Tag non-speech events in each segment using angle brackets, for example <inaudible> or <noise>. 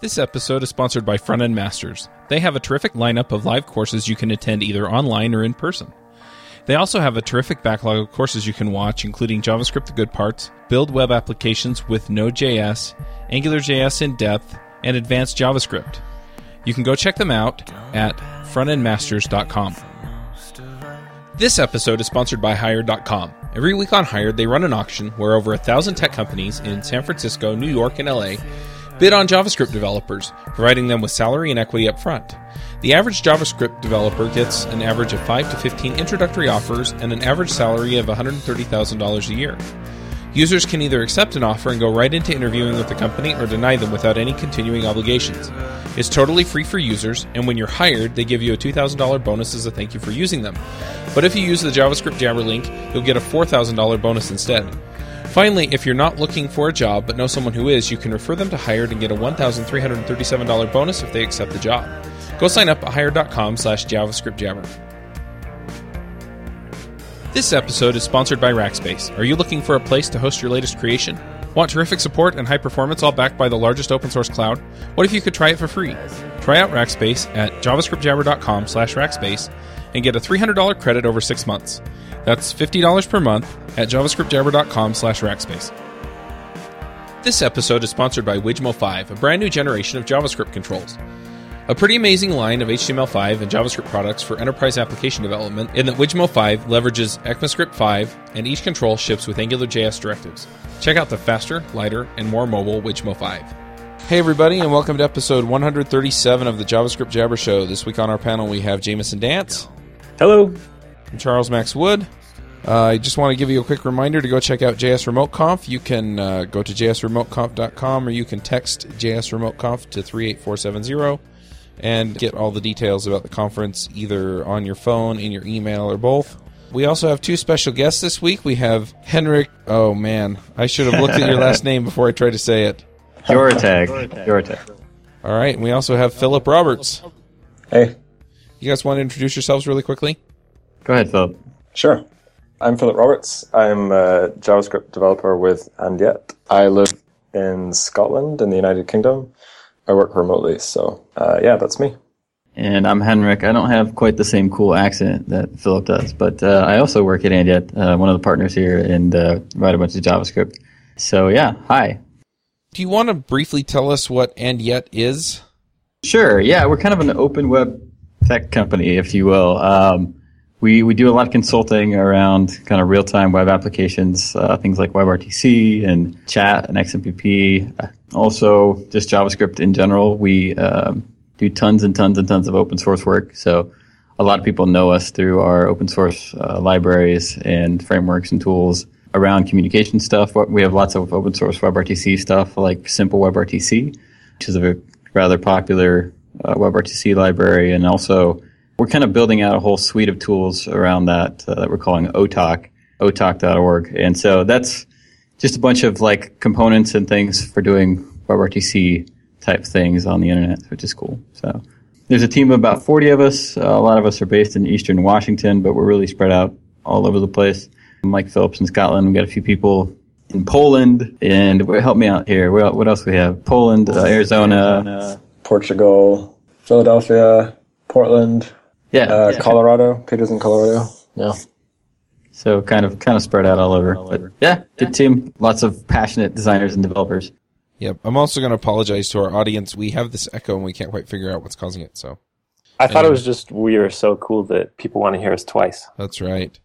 This episode is sponsored by Front End Masters. They have a terrific lineup of live courses you can attend either online or in person. They also have a terrific backlog of courses you can watch, including JavaScript The Good Parts, Build Web Applications with Node.js, AngularJS in Depth, and Advanced JavaScript. You can go check them out at frontendmasters.com. This episode is sponsored by Hired.com. Every week on Hired, they run an auction where over a thousand tech companies in San Francisco, New York, and LA bid on JavaScript developers, providing them with salary and equity up front. The average JavaScript developer gets an average of 5 to 15 introductory offers and an average salary of $130,000 a year. Users can either accept an offer and go right into interviewing with the company or deny them without any continuing obligations. It's totally free for users, and when you're hired, they give you a $2,000 bonus as a thank you for using them. But if you use the JavaScript Jabber link, you'll get a $4,000 bonus instead. Finally, if you're not looking for a job but know someone who is, you can refer them to Hired and get a $1,337 bonus if they accept the job. Go sign up at hired.com slash javascriptjabber. This episode is sponsored by Rackspace. Are you looking for a place to host your latest creation? Want terrific support and high performance all backed by the largest open source cloud? What if you could try it for free? Try out Rackspace at javascriptjabber.com slash rackspace and get a $300 credit over six months. That's $50 per month at javascriptjabber.com slash rackspace. This episode is sponsored by Wijmo 5, a brand new generation of JavaScript controls. A pretty amazing line of HTML5 and JavaScript products for enterprise application development in that Wijmo 5 leverages ECMAScript 5 and each control ships with AngularJS directives. Check out the faster, lighter, and more mobile Wijmo 5. Hey everybody, and welcome to episode 137 of the JavaScript Jabber Show. This week on our panel we have Jameson Dance. Hello. I'm Charles Max Wood. Uh, I just want to give you a quick reminder to go check out JS Remote Conf. You can uh, go to jsremoteconf.com or you can text JS Remote Conf to 38470 and get all the details about the conference either on your phone, in your email, or both. We also have two special guests this week. We have Henrik. Oh man, I should have looked at your last <laughs> name before I tried to say it. Your tag. Your tag. All right, and we also have Philip Roberts. Hey, You guys want to introduce yourselves really quickly? Go ahead, Philip. sure. I'm Philip Roberts. I'm a JavaScript developer with And Yet. I live in Scotland in the United Kingdom. I work remotely, so uh, yeah, that's me. And I'm Henrik. I don't have quite the same cool accent that Philip does, but uh, I also work at Andyet, uh, one of the partners here, and uh, write a bunch of JavaScript. So yeah, hi. Do you want to briefly tell us what And Yet is? Sure. Yeah, we're kind of an open web tech company, if you will. Um, we we do a lot of consulting around kind of real time web applications, uh, things like WebRTC and Chat and XMPP. Also, just JavaScript in general. We um, do tons and tons and tons of open source work. So a lot of people know us through our open source uh, libraries and frameworks and tools around communication stuff. We have lots of open source WebRTC stuff like Simple WebRTC, which is a rather popular uh, WebRTC library. And also, we're kind of building out a whole suite of tools around that uh, that we're calling OTalk, otalk.org. And so that's just a bunch of like components and things for doing WebRTC type things on the internet, which is cool. So there's a team of about 40 of us. Uh, a lot of us are based in Eastern Washington, but we're really spread out all over the place. Mike Phillips in Scotland. We've got a few people in Poland, and help me out here. What what else we have? Poland, uh, Arizona. Portugal, Philadelphia, Portland, Yeah, uh, yeah. Colorado. Peter's in Colorado. Yeah. So kind of kind of spread out all over. But yeah, good team. Lots of passionate designers and developers. Yep. I'm also going to apologize to our audience. We have this echo and we can't quite figure out what's causing it. So I thought it was just we are so cool that people want to hear us twice. that's right.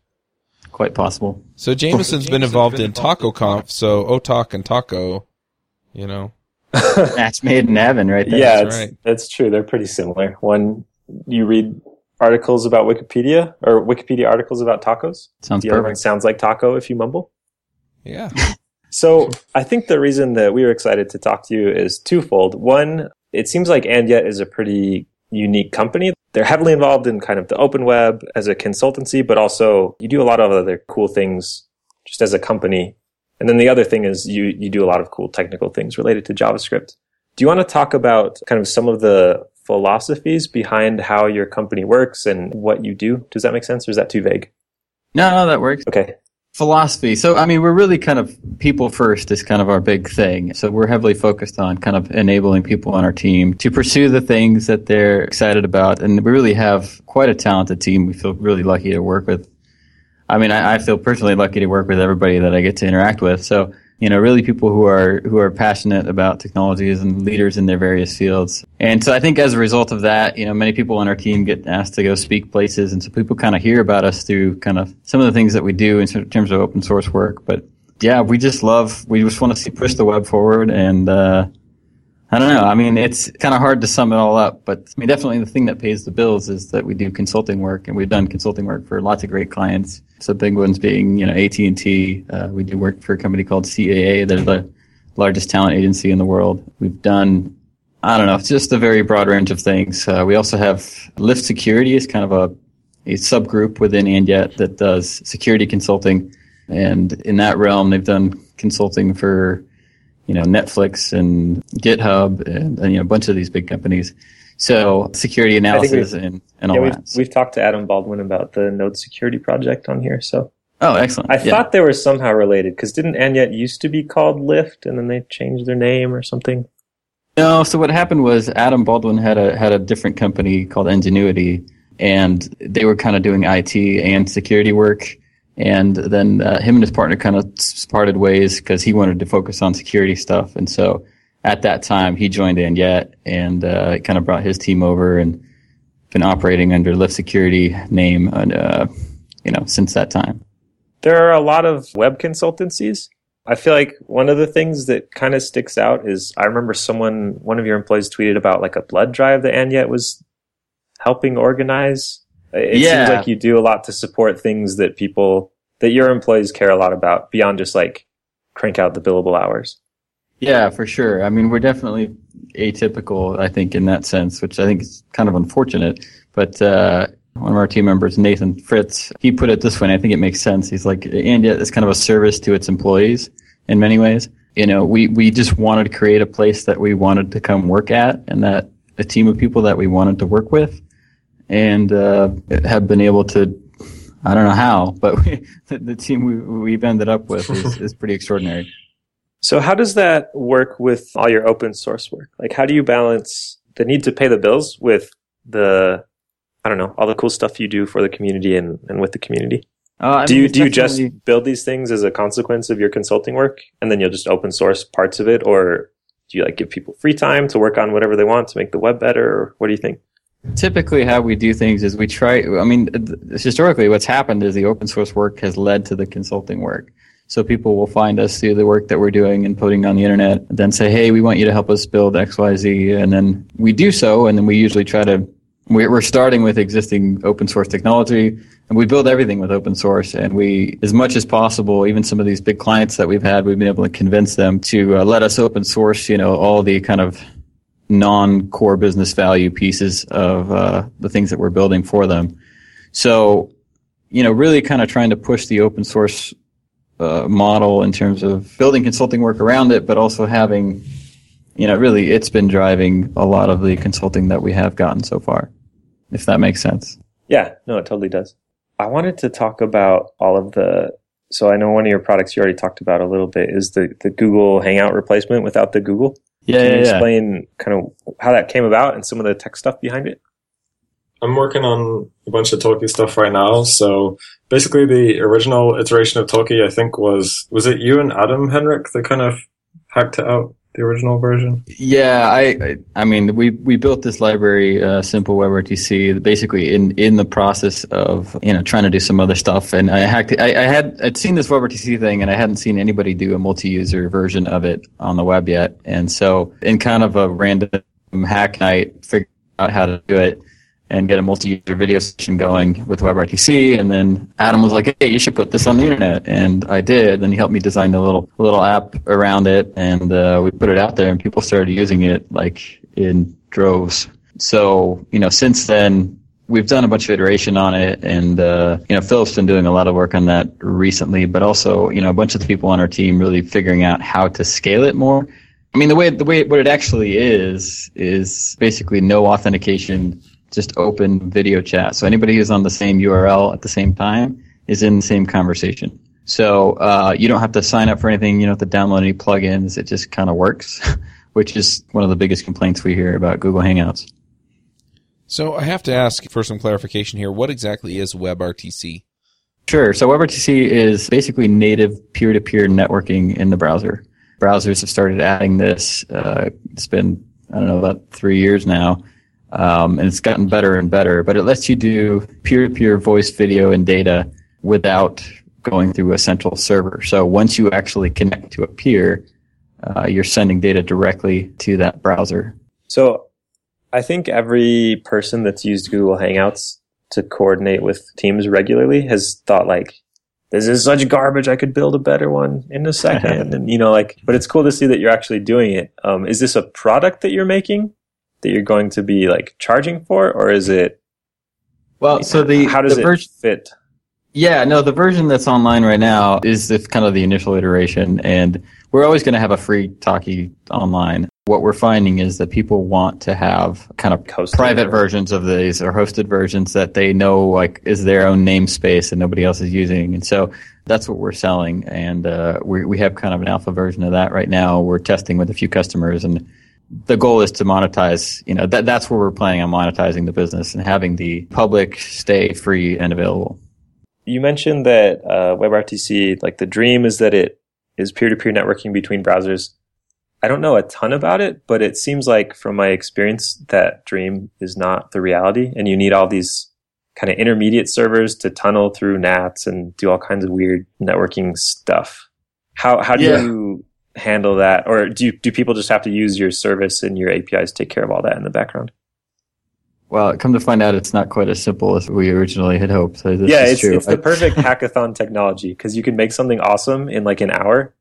Quite possible. So Jameson's been involved in Taco Conf. So OTalk and Taco, you know. Match made in heaven, right there. yeah, that's it's, right. that's true. They're pretty similar. When you read articles about Wikipedia or Wikipedia articles about tacos, Sounds the other one sounds like taco if you mumble. Yeah. <laughs> So I think the reason that we were excited to talk to you is twofold. One, it seems like And Yet is a pretty unique company. They're heavily involved in kind of the open web as a consultancy, but also you do a lot of other cool things just as a company. And then the other thing is you, you do a lot of cool technical things related to JavaScript. Do you want to talk about kind of some of the philosophies behind how your company works and what you do? Does that make sense or is that too vague? No, no, that works. Okay. philosophy. So, I mean, we're really kind of people first is kind of our big thing. So we're heavily focused on kind of enabling people on our team to pursue the things that they're excited about. And we really have quite a talented team. We feel really lucky to work with. I mean, I, I feel personally lucky to work with everybody that I get to interact with. So you know, really people who are who are passionate about technologies and leaders in their various fields. And so I think as a result of that, you know, many people on our team get asked to go speak places, and so people kind of hear about us through kind of some of the things that we do in terms of open source work. But yeah, we just love, we just want to see push the web forward and. Uh, I don't know. I mean, it's kind of hard to sum it all up, but I mean, definitely the thing that pays the bills is that we do consulting work, and we've done consulting work for lots of great clients. So big ones being, you know, AT and T. Uh, we do work for a company called CAA. They're the largest talent agency in the world. We've done, I don't know, it's just a very broad range of things. Uh, we also have Lift Security is kind of a a subgroup within Andyet that does security consulting, and in that realm, they've done consulting for you know, Netflix and GitHub and, and, you know, a bunch of these big companies. So security analysis and, and all yeah, that. We've, we've talked to Adam Baldwin about the Node Security Project on here. So Oh, excellent. I yeah. thought they were somehow related because didn't Andyet used to be called Lift and then they changed their name or something? No, so what happened was Adam Baldwin had a had a different company called Ingenuity and they were kind of doing IT and security work and then uh, him and his partner kind of parted ways because he wanted to focus on security stuff. And so at that time, he joined Andyet and uh, kind of brought his team over and been operating under Lift Security name, uh, you know, since that time. There are a lot of web consultancies. I feel like one of the things that kind of sticks out is I remember someone, one of your employees tweeted about like a blood drive that Andyet was helping organize it yeah. seems like you do a lot to support things that people that your employees care a lot about beyond just like crank out the billable hours. Yeah, for sure. I mean, we're definitely atypical, I think, in that sense, which I think is kind of unfortunate. But uh, one of our team members, Nathan Fritz, he put it this way, and I think it makes sense. He's like, and yet it's kind of a service to its employees in many ways. You know, we, we just wanted to create a place that we wanted to come work at and that a team of people that we wanted to work with and uh, have been able to. I don't know how, but <laughs> we, the, the, team we, we've ended up with is, <laughs> is pretty extraordinary. So, how does that work with all your open source work? Like, how do you balance the need to pay the bills with the, I don't know, all the cool stuff you do for the community and, and with the community? Uh, do mean, you do you just build these things as a consequence of your consulting work, and then you'll just open source parts of it, or do you like give people free time to work on whatever they want to make the web better, or what do you think? Typically, how we do things is we try. I mean, historically, what's happened is the open source work has led to the consulting work. So people will find us through the work that we're doing and putting on the internet, then say, "Hey, we want you to help us build X, Y, Z," and then we do so, and then we usually try to. We're starting with existing open source technology, and we build everything with open source. And we, as much as possible, even some of these big clients that we've had, we've been able to convince them to uh, let us open source, you know, all the kind of non-core business value pieces of uh, the things that we're building for them. So, you know, really kind of trying to push the open source uh, model in terms of building consulting work around it, but also having, you know, really it's been driving a lot of the consulting that we have gotten so far, if that makes sense. Yeah, no, it totally does. I wanted to talk about all of the. So I know one of your products you already talked about a little bit is the, the Google Hangout replacement without the Google. Yeah, Can you yeah, explain yeah. kind of how that came about and some of the tech stuff behind it? I'm working on a bunch of Talky stuff right now. So basically, the original iteration of Talky, I think, was was it you and Adam Henrik that kind of hacked it out? The original version? Yeah, I, I mean, we we built this library, uh, Simple WebRTC, basically in in the process of you know trying to do some other stuff, and I hacked. I, I had I'd seen this WebRTC thing, and I hadn't seen anybody do a multi-user version of it on the web yet, and so in kind of a random hack night, figured out how to do it and get a multi-user video session going with WebRTC. And then Adam was like, "Hey, you should put this on the internet," and I did. And he helped me design a little little app around it, and uh, we put it out there, and people started using it like in droves. So you know, since then. We've done a bunch of iteration on it, and uh, you know Philip's been doing a lot of work on that recently. But also, you know, a bunch of the people on our team really figuring out how to scale it more. I mean, the way the way what it actually is is basically no authentication just open video chat. So anybody who's on the same URL at the same time is in the same conversation. So uh, you don't have to sign up for anything. You don't have to download any plugins. It just kind of works, <laughs> which is one of the biggest complaints we hear about Google Hangouts. So I have to ask for some clarification here. What exactly is WebRTC? Sure. So WebRTC is basically native peer-to-peer networking in the browser. Browsers have started adding this. Uh, it's been I don't know about three years now, um, and it's gotten better and better. But it lets you do peer-to-peer voice, video, and data without going through a central server. So once you actually connect to a peer, uh, you're sending data directly to that browser. So I think every person that's used Google Hangouts to coordinate with teams regularly has thought like, this is such garbage. I could build a better one in a second. <laughs> and, you know, like, but it's cool to see that you're actually doing it. Um, is this a product that you're making that you're going to be like charging for or is it? Well, so the, how does the it version, fit? Yeah, no, the version that's online right now is this kind of the initial iteration, and we're always going to have a free Talky online. What we're finding is that people want to have kind of Hosted private or- versions of these or hosted versions that they know like is their own namespace and nobody else is using, and so that's what we're selling. And uh, we we have kind of an alpha version of that right now. We're testing with a few customers, and the goal is to monetize. You know, that that's where we're planning on monetizing the business and having the public stay free and available. You mentioned that uh, WebRTC, like the dream is that it is peer-to-peer networking between browsers. I don't know a ton about it, but it seems like from my experience that dream is not the reality, and you need all these kind of intermediate servers to tunnel through NATs and do all kinds of weird networking stuff. How how do Yeah. you handle that, or do you, do people just have to use your service and your APIs to take care of all that in the background? Well, come to find out, it's not quite as simple as we originally had hoped. So this yeah, is it's, true. it's the perfect <laughs> hackathon technology because you can make something awesome in like an hour,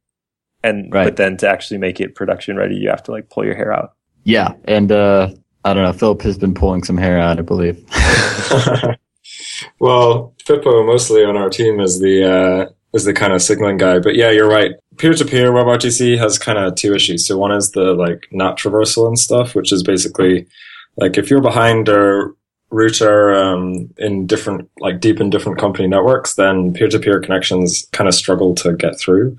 and Right. but then to actually make it production ready, you have to like pull your hair out. Yeah, and uh, I don't know. Philip has been pulling some hair out, I believe. <laughs> <laughs> well, Fippo mostly on our team is the uh, is the kind of signaling guy. But yeah, you're right. Peer to peer WebRTC has kind of two issues. So one is the like NAT traversal and stuff, which is basically like if you're behind a router um, in different like deep in different company networks, then peer to peer connections kind of struggle to get through,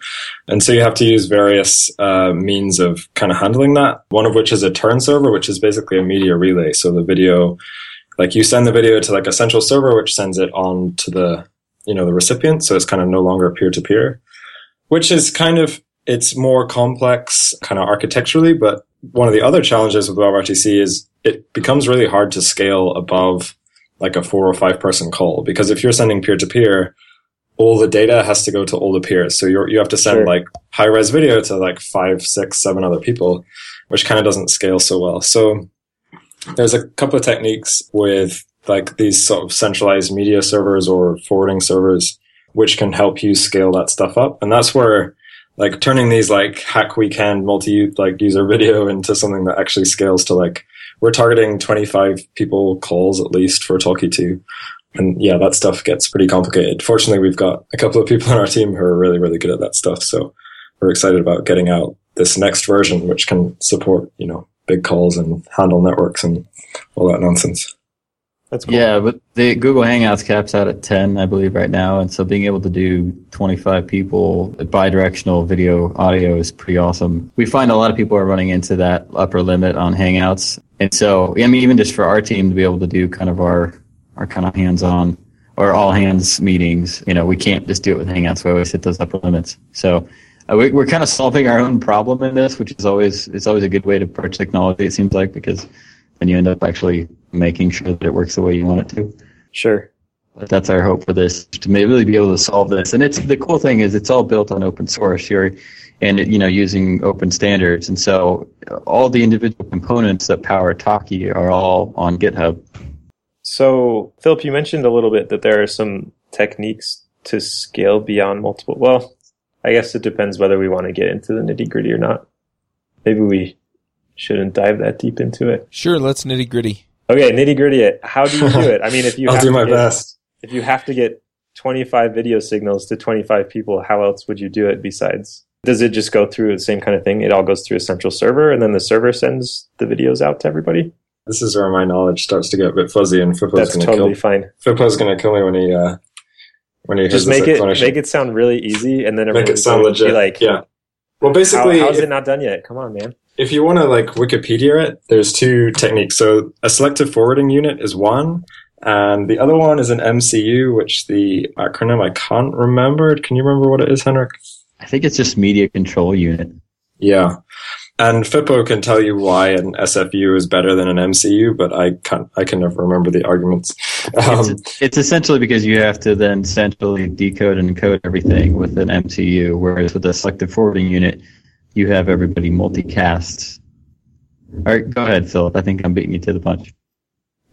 and so you have to use various uh, means of kind of handling that. One of which is a turn server, which is basically a media relay. So the video like you send the video to like a central server which sends it on to the you know the recipient so it's kind of no longer peer to peer which is kind of it's more complex kind of architecturally but one of the other challenges with WebRTC is it becomes really hard to scale above like a four or five person call because if you're sending peer to peer all the data has to go to all the peers so you're, you have to send Sure. like high res video to like five six seven other people which kind of doesn't scale so well so there's a couple of techniques with like these sort of centralized media servers or forwarding servers which can help you scale that stuff up. And that's where like turning these like hack weekend multi like user <laughs> video into something that actually scales to like we're targeting 25 people calls at least for talky 2 and yeah that stuff gets pretty complicated. Fortunately we've got a couple of people on our team who are really really good at that stuff. So we're excited about getting out this next version which can support you know big calls and handle networks and all that nonsense That's cool. Yeah, but the Google Hangouts caps out at 10, I believe, right now. And so being able to do 25 people bi-directional video audio is pretty awesome. We find a lot of people are running into that upper limit on Hangouts. And so, I mean, even just for our team to be able to do kind of our, our kind of hands-on or all hands meetings, you know, we can't just do it with Hangouts. We always hit those upper limits. So uh, we, we're kind of solving our own problem in this, which is always, it's always a good way to approach technology, it seems like, because then you end up actually making sure that it works the way you want it to. Sure. But that's our hope for this to really be able to solve this. And it's the cool thing is it's all built on open source here, and you know using open standards. And so all the individual components that power Talky are all on GitHub. So, Philip, you mentioned a little bit that there are some techniques to scale beyond multiple. Well, I guess it depends whether we want to get into the nitty gritty or not. Maybe we shouldn't dive that deep into it. Sure, let's nitty gritty. Okay, nitty gritty it. How do you do it? I mean, if you <laughs> i'll have do to my get, best if you have to get 25 video signals to 25 people, how else would you do it besides? Does it just go through the same kind of thing? It all goes through a central server and then the server sends the videos out to everybody? this is where my knowledge starts to get a bit fuzzy and Fippo's That's gonna totally kill fine. Fippo's gonna kill me when he uh when you just make it explanation. make it sound really easy, and then Make it sound going be legit. like, yeah. Well, how, basically, how is it not done yet? Come on, man. If you want to like Wikipedia it, there's two techniques. So a selective forwarding unit is one, and the other one is an MCU, which the acronym I can't remember. Can you remember what it is, Henrik? I think it's just media control unit. Yeah. And Fippo can tell you why an SFU is better than an MCU, but I can't, I can never remember the arguments. Um, it's, it's essentially because you have to then centrally decode and encode everything with an MCU, whereas with a selective forwarding unit, you have everybody multicast. All right, go ahead, Philip. I think I'm beating you to the punch.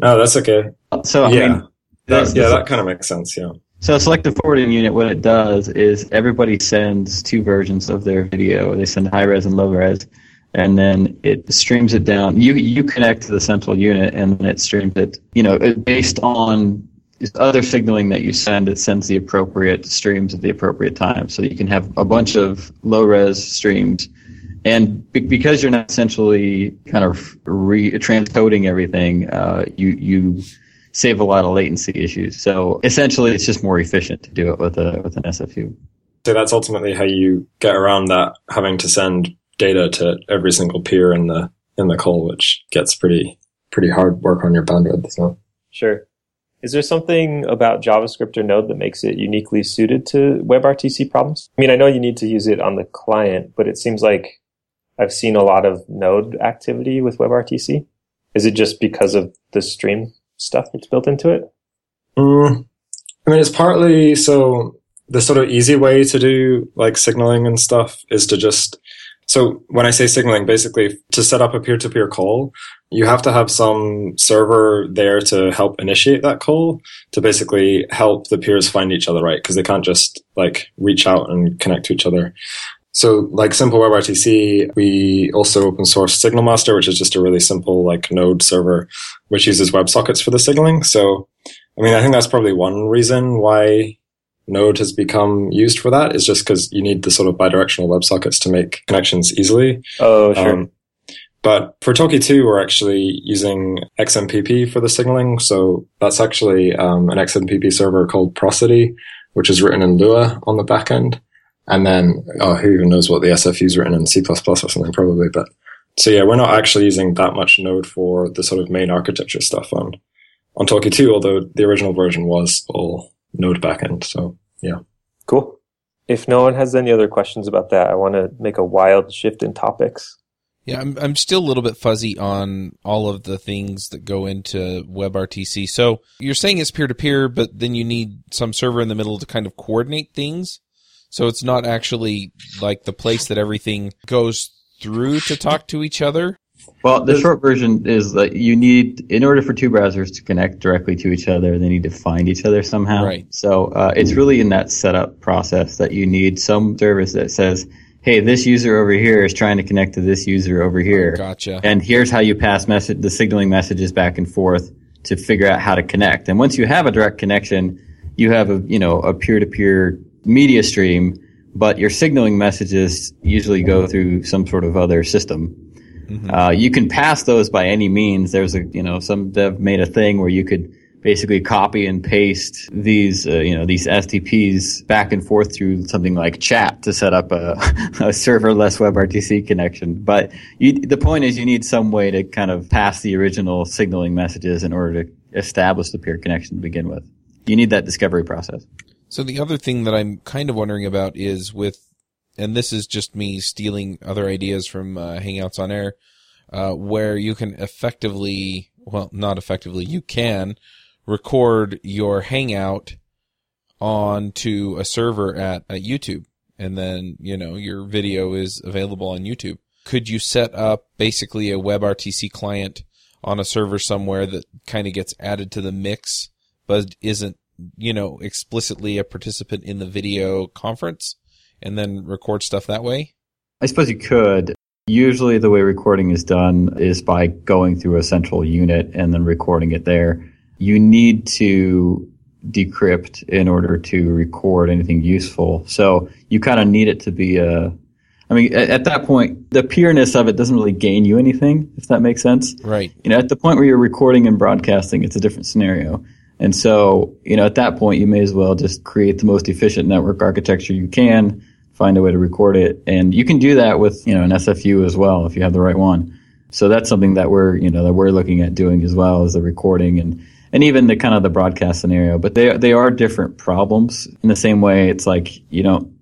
no, that's okay. So I Yeah. mean, That, yeah, that kind of makes sense. Yeah. So a selective forwarding unit, what it does is everybody sends two versions of their video. They send high res and low res, and then it streams it down. You you connect to the central unit, and then it streams it. You know, based on other signaling that you send, it sends the appropriate streams at the appropriate time. So you can have a bunch of low res streams, and be- because you're not essentially kind of re- transcoding everything, uh, you you save a lot of latency issues. So essentially, it's just more efficient to do it with a with an SFU. So that's ultimately how you get around that having to send data to every single peer in the in the call, which gets pretty pretty hard work on your bandwidth. So Sure. Is there something about JavaScript or Node that makes it uniquely suited to WebRTC problems? I mean, I know you need to use it on the client, but it seems like I've seen a lot of Node activity with WebRTC. Is it just because of the stream stuff that's built into it? Mm, I mean, it's partly so the sort of easy way to do like signaling and stuff is to just. So when I say signaling, basically to set up a peer-to-peer call, you have to have some server there to help initiate that call to basically help the peers find each other, right? Because they can't just like reach out and connect to each other. So like simple WebRTC, we also open source Signal Master, which is just a really simple like node server, which uses WebSockets for the signaling. So I mean, I think that's probably one reason why Node has become used for that is just because you need the sort of bidirectional WebSockets to make connections easily. Oh, sure. Um, but for Talky 2, we're actually using XMPP for the signaling. So that's actually um, an XMPP server called Prosody, which is written in Lua on the back end. And then, oh, who even knows what the SFU is written in C++ or something, probably. But so yeah, we're not actually using that much Node for the sort of main architecture stuff on on Talky 2, although the original version was all Node backend. So yeah. Cool. If no one has any other questions about that, I want to make a wild shift in topics. Yeah, I'm I'm still a little bit fuzzy on all of the things that go into WebRTC. So you're saying it's peer to peer, but then you need some server in the middle to kind of coordinate things. So it's not actually like the place that everything goes through to talk to each other. Well, the short version is that you need, in order for two browsers to connect directly to each other, they need to find each other somehow. Right. So uh, it's really in that setup process that you need some service that says, "Hey, this user over here is trying to connect to this user over here." Gotcha. and here's how you pass message the signaling messages back and forth to figure out how to connect. And once you have a direct connection, you have a you know a peer-to-peer media stream, but your signaling messages usually go through some sort of other system. Uh, you can pass those by any means. There's a you know some dev made a thing where you could basically copy and paste these uh, you know these SDPs back and forth through something like chat to set up a, <laughs> a serverless WebRTC connection. But you, the point is you need some way to kind of pass the original signaling messages in order to establish the peer connection to begin with. You need that discovery process. So the other thing that I'm kind of wondering about is with, and this is just me stealing other ideas from uh, Hangouts on Air, uh, where you can effectively, well, not effectively, you can record your Hangout onto a server at, at YouTube, and then you know your video is available on YouTube. Could you set up basically a WebRTC client on a server somewhere that kind of gets added to the mix, but isn't you know, explicitly a participant in the video conference and then record stuff that way? I suppose you could. Usually, the way recording is done is by going through a central unit and then recording it there. You need to decrypt in order to record anything useful. So you kind of need it to be a. I mean, at, at that point, the pureness of it doesn't really gain you anything, if that makes sense. Right. You know, at the point where you're recording and broadcasting, it's a different scenario. And so, you know, at that point, you may as well just create the most efficient network architecture you can, find a way to record it. And you can do that with, you know, an SFU as well if you have the right one. So that's something that we're, you know, that we're looking at doing as well as the recording and, and even the kind of the broadcast scenario. But they, they are different problems in the same way it's like, you don't,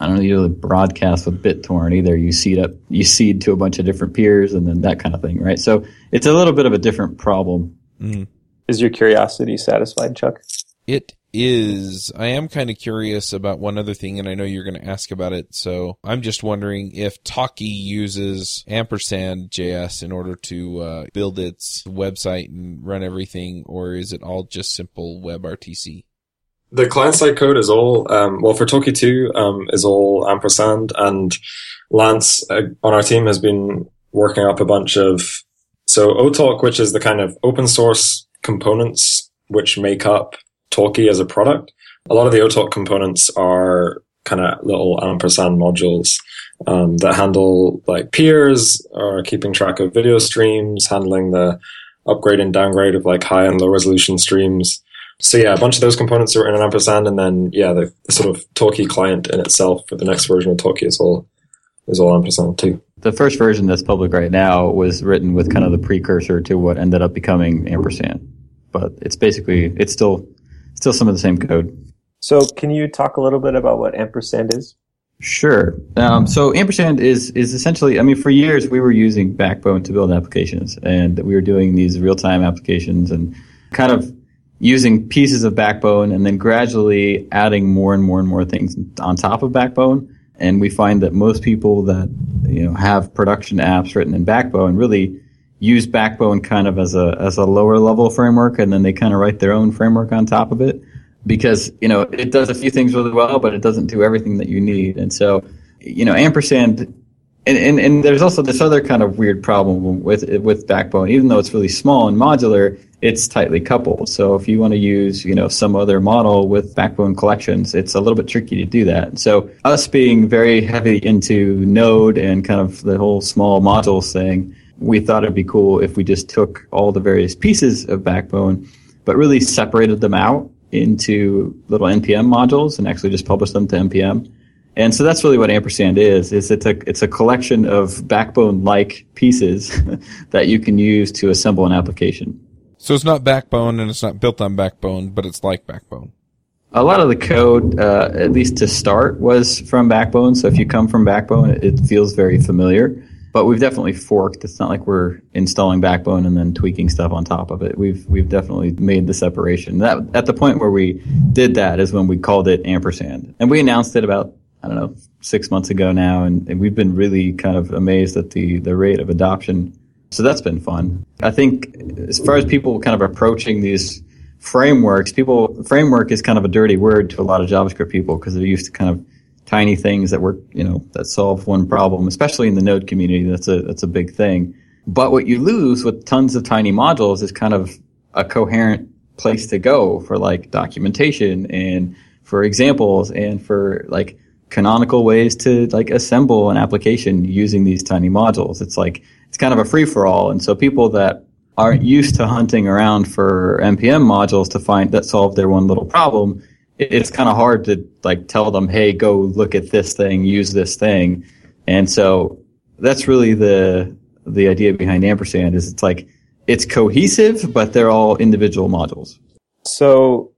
I don't know, you don't broadcast with BitTorrent either. You seed up, you seed to a bunch of different peers and then that kind of thing, right? So it's a little bit of a different problem. Mm. Is your curiosity satisfied, Chuck? It is. I am kind of curious about one other thing, and I know you're going to ask about it. So I'm just wondering if Talky uses ampersand JS in order to uh, build its website and run everything, or is it all just simple WebRTC? The client side code is all, um, well, for Talky 2, um, is all ampersand, and Lance uh, on our team has been working up a bunch of, so OTalk, which is the kind of open source components which make up Talky as a product. A lot of the OTalk components are kind of little ampersand modules um, that handle like peers or keeping track of video streams, handling the upgrade and downgrade of like high and low resolution streams. So yeah, a bunch of those components are in an ampersand, and then yeah, the, the sort of Talky client in itself for the next version of Talky is all is all ampersand too. The first version that's public right now was written with kind of the precursor to what ended up becoming ampersand but it's basically it's still still some of the same code. So, can you talk a little bit about what ampersand is? Sure. Um, so ampersand is is essentially. I mean, for years we were using Backbone to build applications, and we were doing these real time applications and kind of using pieces of Backbone, and then gradually adding more and more and more things on top of Backbone. And we find that most people that you know have production apps written in Backbone really use Backbone kind of as a as a lower level framework, and then they kind of write their own framework on top of it because you know it does a few things really well, but it doesn't do everything that you need. And so, you know, ampersand. And, and, and there's also this other kind of weird problem with with Backbone. Even though it's really small and modular, it's tightly coupled. So if you want to use, you know, some other model with backbone collections, it's a little bit tricky to do that. So us being very heavy into Node and kind of the whole small modules thing, we thought it'd be cool if we just took all the various pieces of Backbone, but really separated them out into little npm modules and actually just published them to npm. And so that's really what ampersand is. Is it's a it's a collection of backbone like pieces <laughs> that you can use to assemble an application. So it's not backbone and it's not built on backbone, but it's like backbone. A lot of the code, uh, at least to start, was from Backbone. So if you come from Backbone, it feels very familiar but we've definitely forked. It's not like we're installing Backbone and then tweaking stuff on top of it. We've we've definitely made the separation. That at the point where we did that is when we called it ampersand, and we announced it about I don't know six months ago now, and, and we've been really kind of amazed at the the rate of adoption. So that's been fun. I think as far as people kind of approaching these frameworks, people framework is kind of a dirty word to a lot of JavaScript people because they're used to kind of tiny things that work, you know, that solve one problem, especially in the node community. That's a, that's a big thing. But what you lose with tons of tiny modules is kind of a coherent place to go for like documentation and for examples and for like canonical ways to like assemble an application using these tiny modules. It's like, it's kind of a free for all. And so people that aren't used to hunting around for NPM modules to find that solve their one little problem it's kind of hard to like tell them, hey, go look at this thing, use this thing. And so that's really the the idea behind ampersand is it's like it's cohesive, but they're all individual modules. So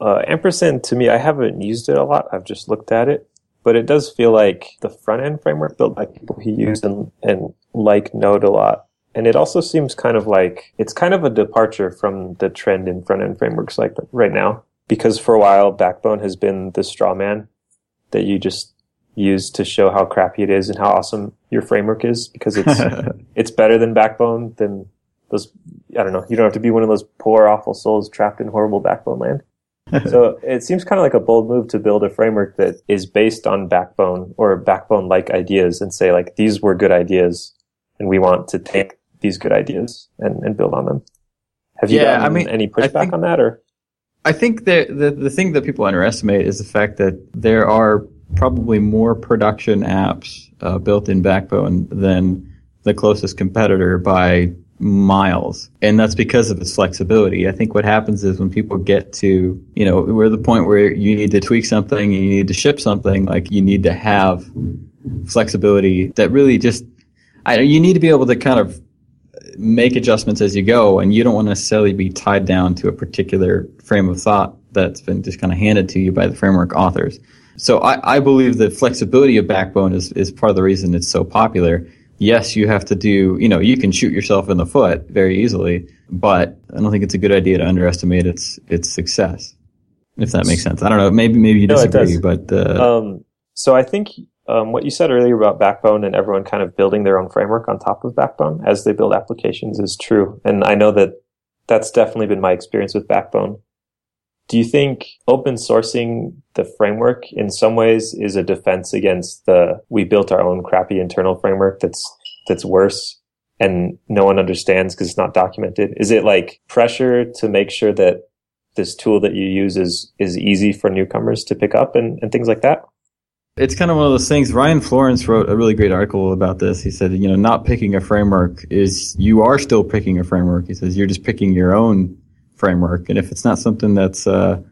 uh, ampersand to me, I haven't used it a lot. I've just looked at it, but it does feel like the front end framework built by people who use and, and like Node a lot. And it also seems kind of like it's kind of a departure from the trend in front end frameworks like right now because for a while Backbone has been the straw man that you just use to show how crappy it is and how awesome your framework is because it's <laughs> it's better than Backbone than those I don't know, you don't have to be one of those poor awful souls trapped in horrible Backbone land. <laughs> so it seems kind of like a bold move to build a framework that is based on Backbone or Backbone like ideas and say like these were good ideas and we want to take these good ideas and, and build on them. Have you yeah, gotten I mean, any pushback think, on that or? I think the, the the thing that people underestimate is the fact that there are probably more production apps uh, built in Backbone than the closest competitor by miles. And that's because of its flexibility. I think what happens is when people get to, you know, we're the point where you need to tweak something and you need to ship something, like you need to have flexibility that really just, I you need to be able to kind of make adjustments as you go and you don't want to necessarily be tied down to a particular frame of thought that's been just kind of handed to you by the framework authors. So I, I believe the flexibility of Backbone is, is part of the reason it's so popular. Yes, you have to do, you know, you can shoot yourself in the foot very easily, but I don't think it's a good idea to underestimate its, its success. If that makes sense. I don't know. Maybe, maybe you disagree, no, but, uh, um, so I think, um, what you said earlier about Backbone and everyone kind of building their own framework on top of Backbone as they build applications is true. And I know that that's definitely been my experience with Backbone. Do you think open sourcing the framework in some ways is a defense against the we built our own crappy internal framework that's that's worse and no one understands because it's not documented? Is it like pressure to make sure that this tool that you use is is easy for newcomers to pick up and, and things like that? It's kind of one of those things. Ryan Florence wrote a really great article about this. He said, you know, not picking a framework is you are still picking a framework. He says you're just picking your own framework. And if it's not something that's uh,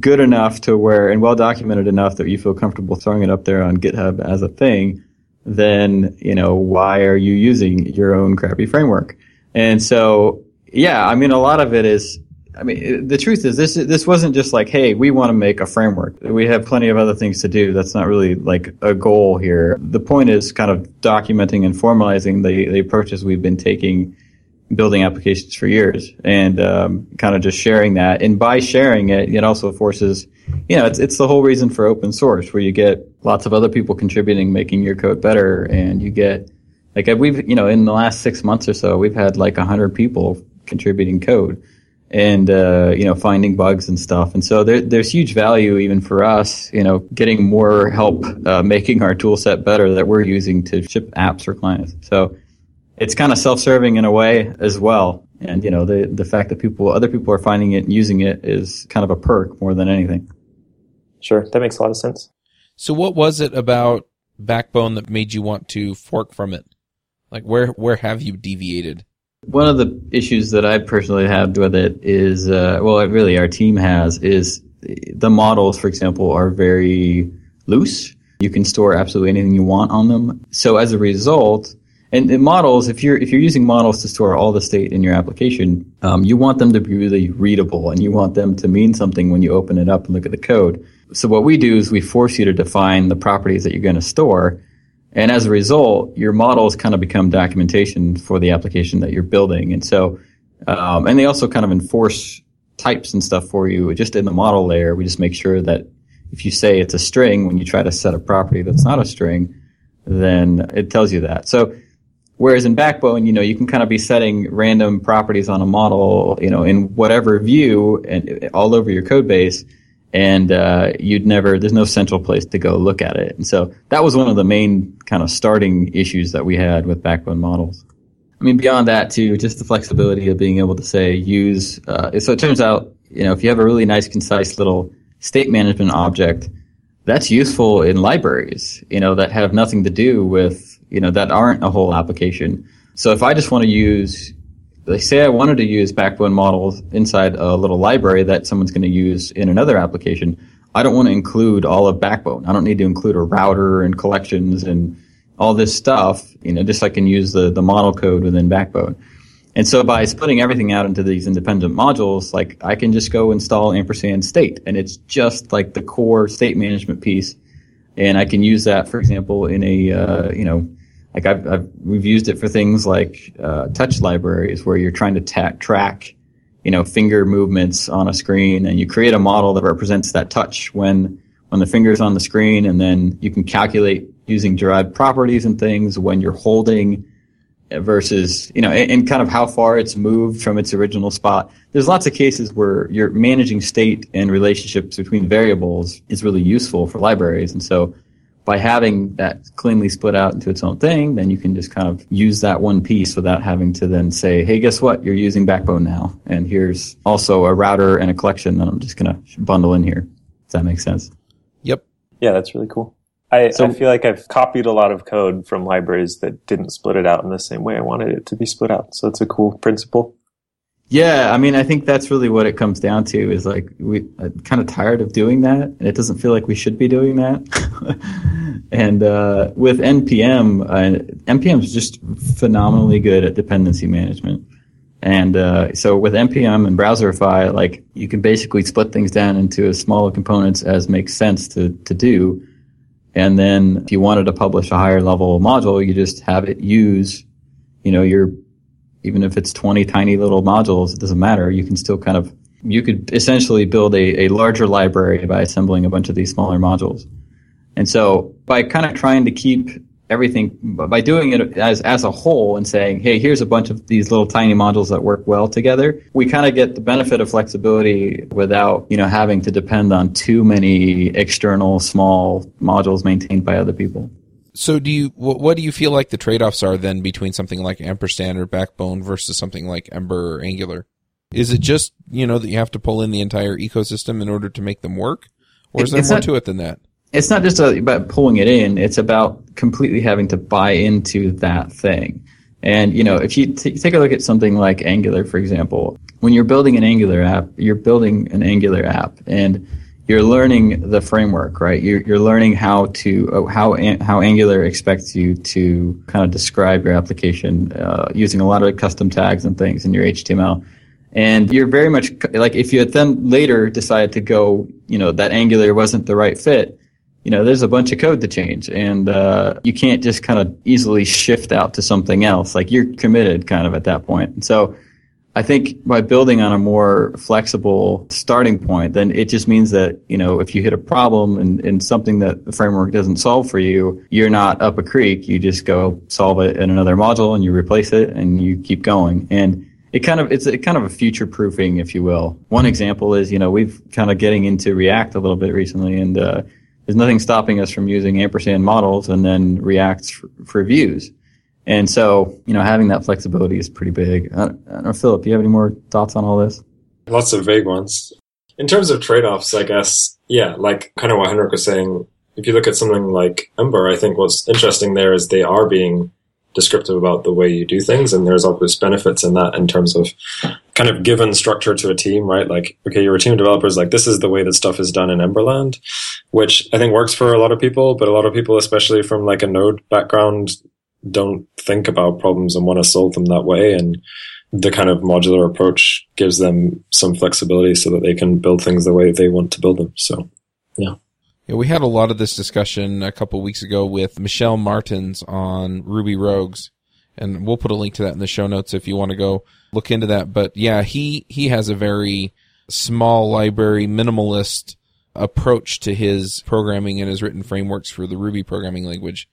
good enough to where and well documented enough that you feel comfortable throwing it up there on GitHub as a thing, then you know why are you using your own crappy framework? And so, yeah, I mean, a lot of it is. I mean, the truth is this this wasn't just like, hey, we want to make a framework. We have plenty of other things to do. That's not really like a goal here. The point is kind of documenting and formalizing the, the approaches we've been taking building applications for years and um, kind of just sharing that. And by sharing it, it also forces, you know, it's, it's the whole reason for open source where you get lots of other people contributing, making your code better. And you get, like, we've, you know, in the last six months or so, we've had like a hundred people contributing code and, uh, you know, finding bugs and stuff. And so there, there's huge value even for us, you know, getting more help, uh, making our tool set better that we're using to ship apps for clients. So, it's kind of self-serving in a way as well. And you know, the the fact that people, other people are finding it and using it is kind of a perk more than anything. Sure, that makes a lot of sense. So, what was it about Backbone that made you want to fork from it? Like, where where have you deviated? One of the issues that I personally have with it is, uh, well, really our team has, is the models, for example, are very loose. You can store absolutely anything you want on them. So as a result, and, and, models, if you're if you're using models to store all the state in your application, um, you want them to be really readable, and you want them to mean something when you open it up and look at the code. So what we do is we force you to define the properties that you're going to store, and as a result, your models kind of become documentation for the application that you're building. And so, um, and they also kind of enforce types and stuff for you just in the model layer. We just make sure that if you say it's a string when you try to set a property that's not a string, then it tells you that. So Whereas in Backbone, you know, you can kind of be setting random properties on a model, you know, in whatever view and all over your code base. And, uh, you'd never, there's no central place to go look at it. And so that was one of the main kind of starting issues that we had with Backbone models. I mean, beyond that too, just the flexibility of being able to say use, uh, so it turns out, you know, if you have a really nice, concise little state management object, that's useful in libraries, you know, that have nothing to do with you know, that aren't a whole application. So if I just want to use, they say I wanted to use backbone models inside a little library that someone's going to use in another application, I don't want to include all of backbone. I don't need to include a router and collections and all this stuff, you know, just I can use the, the model code within backbone. And so by splitting everything out into these independent modules, like I can just go install ampersand state and it's just like the core state management piece. And I can use that, for example, in a, uh, you know, like I've, I've, we've used it for things like uh, touch libraries where you're trying to ta- track, you know, finger movements on a screen, and you create a model that represents that touch when when the finger's on the screen, and then you can calculate using derived properties and things when you're holding versus you know and, and, kind of how far it's moved from its original spot. There's lots of cases where you're managing state and relationships between variables is really useful for libraries. And so by having that cleanly split out into its own thing, then you can just kind of use that one piece without having to then say, hey, guess what? You're using Backbone now. And here's also a router and a collection that I'm just going to bundle in here. Does that make sense? Yep. Yeah, that's really cool. I, so, I feel like I've copied a lot of code from libraries that didn't split it out in the same way I wanted it to be split out. So it's a cool principle. Yeah, I mean, I think that's really what it comes down to is like we kind of tired of doing that, and it doesn't feel like we should be doing that. <laughs> and uh, with npm, uh, npm is just phenomenally good at dependency management. And uh, so with npm and Browserify, like you can basically split things down into as small components as makes sense to to do. And then if you wanted to publish a higher level module, you just have it use, you know, your even if it's 20 tiny little modules, it doesn't matter. You can still kind of, you could essentially build a, a larger library by assembling a bunch of these smaller modules. And so by kind of trying to keep everything, by doing it as, as a whole and saying, hey, here's a bunch of these little tiny modules that work well together, we kind of get the benefit of flexibility without, you know, having to depend on too many external small modules maintained by other people. So do you what do you feel like the trade-offs are then between something like ampersand or backbone versus something like Ember or Angular? Is it just, you know, that you have to pull in the entire ecosystem in order to make them work? Or is there it's more not, to it than that? It's not just about pulling it in, it's about completely having to buy into that thing. And, you know, if you t- take a look at something like Angular, for example, when you're building an Angular app, you're building an Angular app and you're learning the framework, right? You're, you're learning how to uh, how how Angular expects you to kind of describe your application uh, using a lot of custom tags and things in your HTML. And you're very much like if you then later decided to go, you know, that Angular wasn't the right fit. You know, there's a bunch of code to change, and uh, you can't just kind of easily shift out to something else. Like you're committed, kind of at that point. And so I think by building on a more flexible starting point, then it just means that, you know, if you hit a problem and, and something that the framework doesn't solve for you, you're not up a creek. You just go solve it in another module and you replace it and you keep going. And it kind of, it's a kind of a future proofing, if you will. One example is, you know, we've kind of getting into React a little bit recently and, uh, there's nothing stopping us from using ampersand models and then React for, for views. And so, you know, having that flexibility is pretty big. I don't, I don't know, Philip, do you have any more thoughts on all this? Lots of vague ones. In terms of trade-offs, I guess, yeah, like kind of what Henrik was saying, if you look at something like Ember, I think what's interesting there is they are being descriptive about the way you do things, and there's obvious benefits in that in terms of kind of given structure to a team, right? Like, okay, you're a team of developers, like this is the way that stuff is done in Emberland, which I think works for a lot of people, but a lot of people, especially from like a node background, don't think about problems and want to solve them that way. And the kind of modular approach gives them some flexibility so that they can build things the way they want to build them. So, yeah. Yeah, we had a lot of this discussion a couple weeks ago with Michel Martens on Ruby Rogues, and we'll put a link to that in the show notes if you want to go look into that. But yeah, he he has a very small library, minimalist approach to his programming and his written frameworks for the Ruby programming language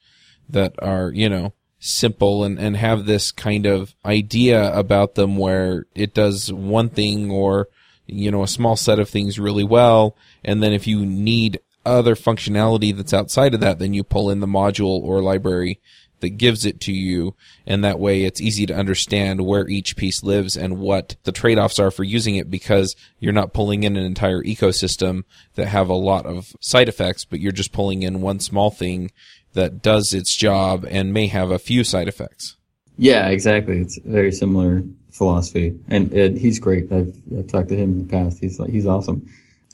that are, you know, simple and, and have this kind of idea about them where it does one thing or, you know, a small set of things really well. And then if you need other functionality that's outside of that, then you pull in the module or library that gives it to you. And that way it's easy to understand where each piece lives and what the trade-offs are for using it because you're not pulling in an entire ecosystem that have a lot of side effects, but you're just pulling in one small thing that does its job and may have a few side effects. Yeah, exactly. It's very similar philosophy, and Ed, he's great. I've, I've talked to him in the past. He's he's awesome.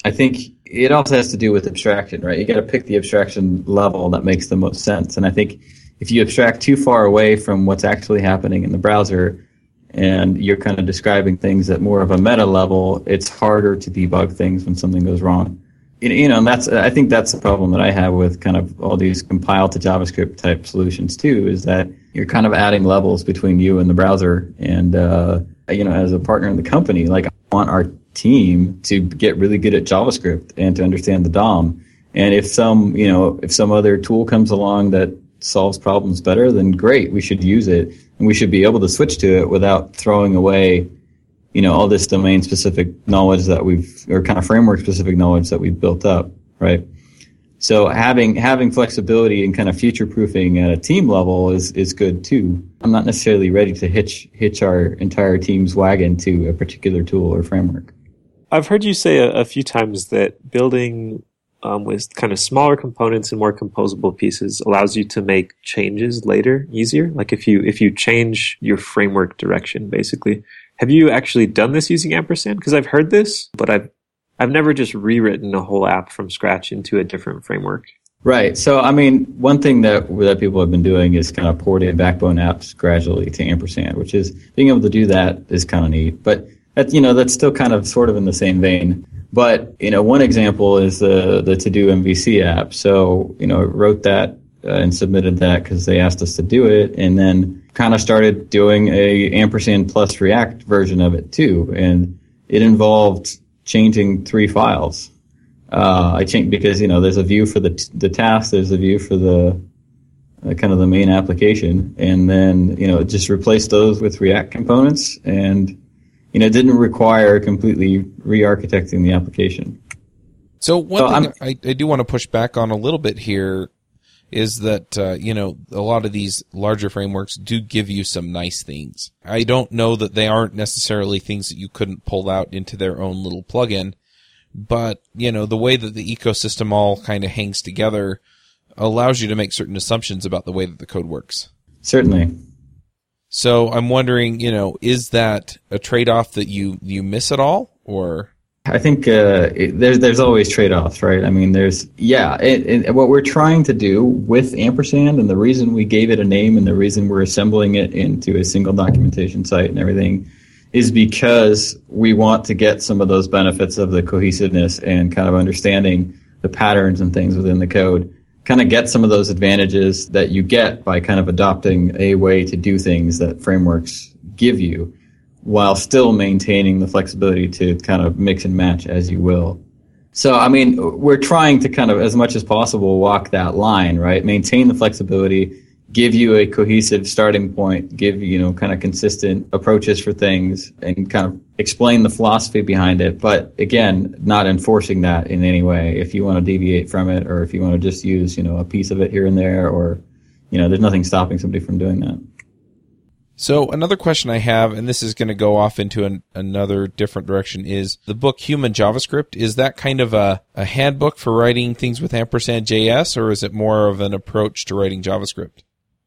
I think it also has to do with abstraction, right? You got to pick the abstraction level that makes the most sense. And I think if you abstract too far away from what's actually happening in the browser, and you're kind of describing things at more of a meta level, it's harder to debug things when something goes wrong you know, and that's I think that's the problem that I have with kind of all these compile to JavaScript type solutions too, is that you're kind of adding levels between you and the browser. And uh, you know, as a partner in the company, like I want our team to get really good at JavaScript and to understand the DOM. And if some, you know, if some other tool comes along that solves problems better, then great, we should use it, and we should be able to switch to it without throwing away you know, all this domain specific knowledge that we've, or kind of framework specific knowledge that we've built up, right? So having, having flexibility and kind of future proofing at a team level is, is good too. I'm not necessarily ready to hitch, hitch our entire team's wagon to a particular tool or framework. I've heard you say a, a few times that building um, with kind of smaller components and more composable pieces allows you to make changes later easier. Like if you if you change your framework direction, basically. Have you actually done this using ampersand? Because I've heard this, but I've I've never just rewritten a whole app from scratch into a different framework. Right. So, I mean, one thing that that people have been doing is kind of porting Backbone apps gradually to ampersand, which is being able to do that is kind of neat. But that, you know, that's still kind of sort of in the same vein. But you know, one example is the the To Do MVC app. So you know, wrote that uh, and submitted that because they asked us to do it, and then kind of started doing a ampersand plus React version of it too, and it involved changing three files. Uh, I changed because you know there's a view for the t- the task, there's a view for the uh, kind of the main application, and then you know just replace those with React components and you know, it didn't require completely re-architecting the application. So one so thing I, I, do want to push back on a little bit here is that uh, you know a lot of these larger frameworks do give you some nice things. I don't know that they aren't necessarily things that you couldn't pull out into their own little plugin, but you know the way that the ecosystem all kind of hangs together allows you to make certain assumptions about the way that the code works. Certainly. So I'm wondering, you know, is that a trade-off that you you miss at all, or? I think uh, it, there's there's always trade-offs, right? I mean, there's yeah. It, it, what we're trying to do with ampersand, and the reason we gave it a name, and the reason we're assembling it into a single documentation site and everything, is because we want to get some of those benefits of the cohesiveness and kind of understanding the patterns and things within the code kind of get some of those advantages that you get by kind of adopting a way to do things that frameworks give you while still maintaining the flexibility to kind of mix and match as you will. So, I mean, we're trying to kind of, as much as possible, walk that line, right? Maintain the flexibility, give you a cohesive starting point, give you know kind of consistent approaches for things, and kind of explain the philosophy behind it. But again, not enforcing that in any way. If you want to deviate from it, or if you want to just use you know a piece of it here and there, or you know, there's nothing stopping somebody from doing that. So another question I have, and this is going to go off into an, another different direction, is the book Human JavaScript. Is that kind of a, a handbook for writing things with ampersand JS, or is it more of an approach to writing JavaScript?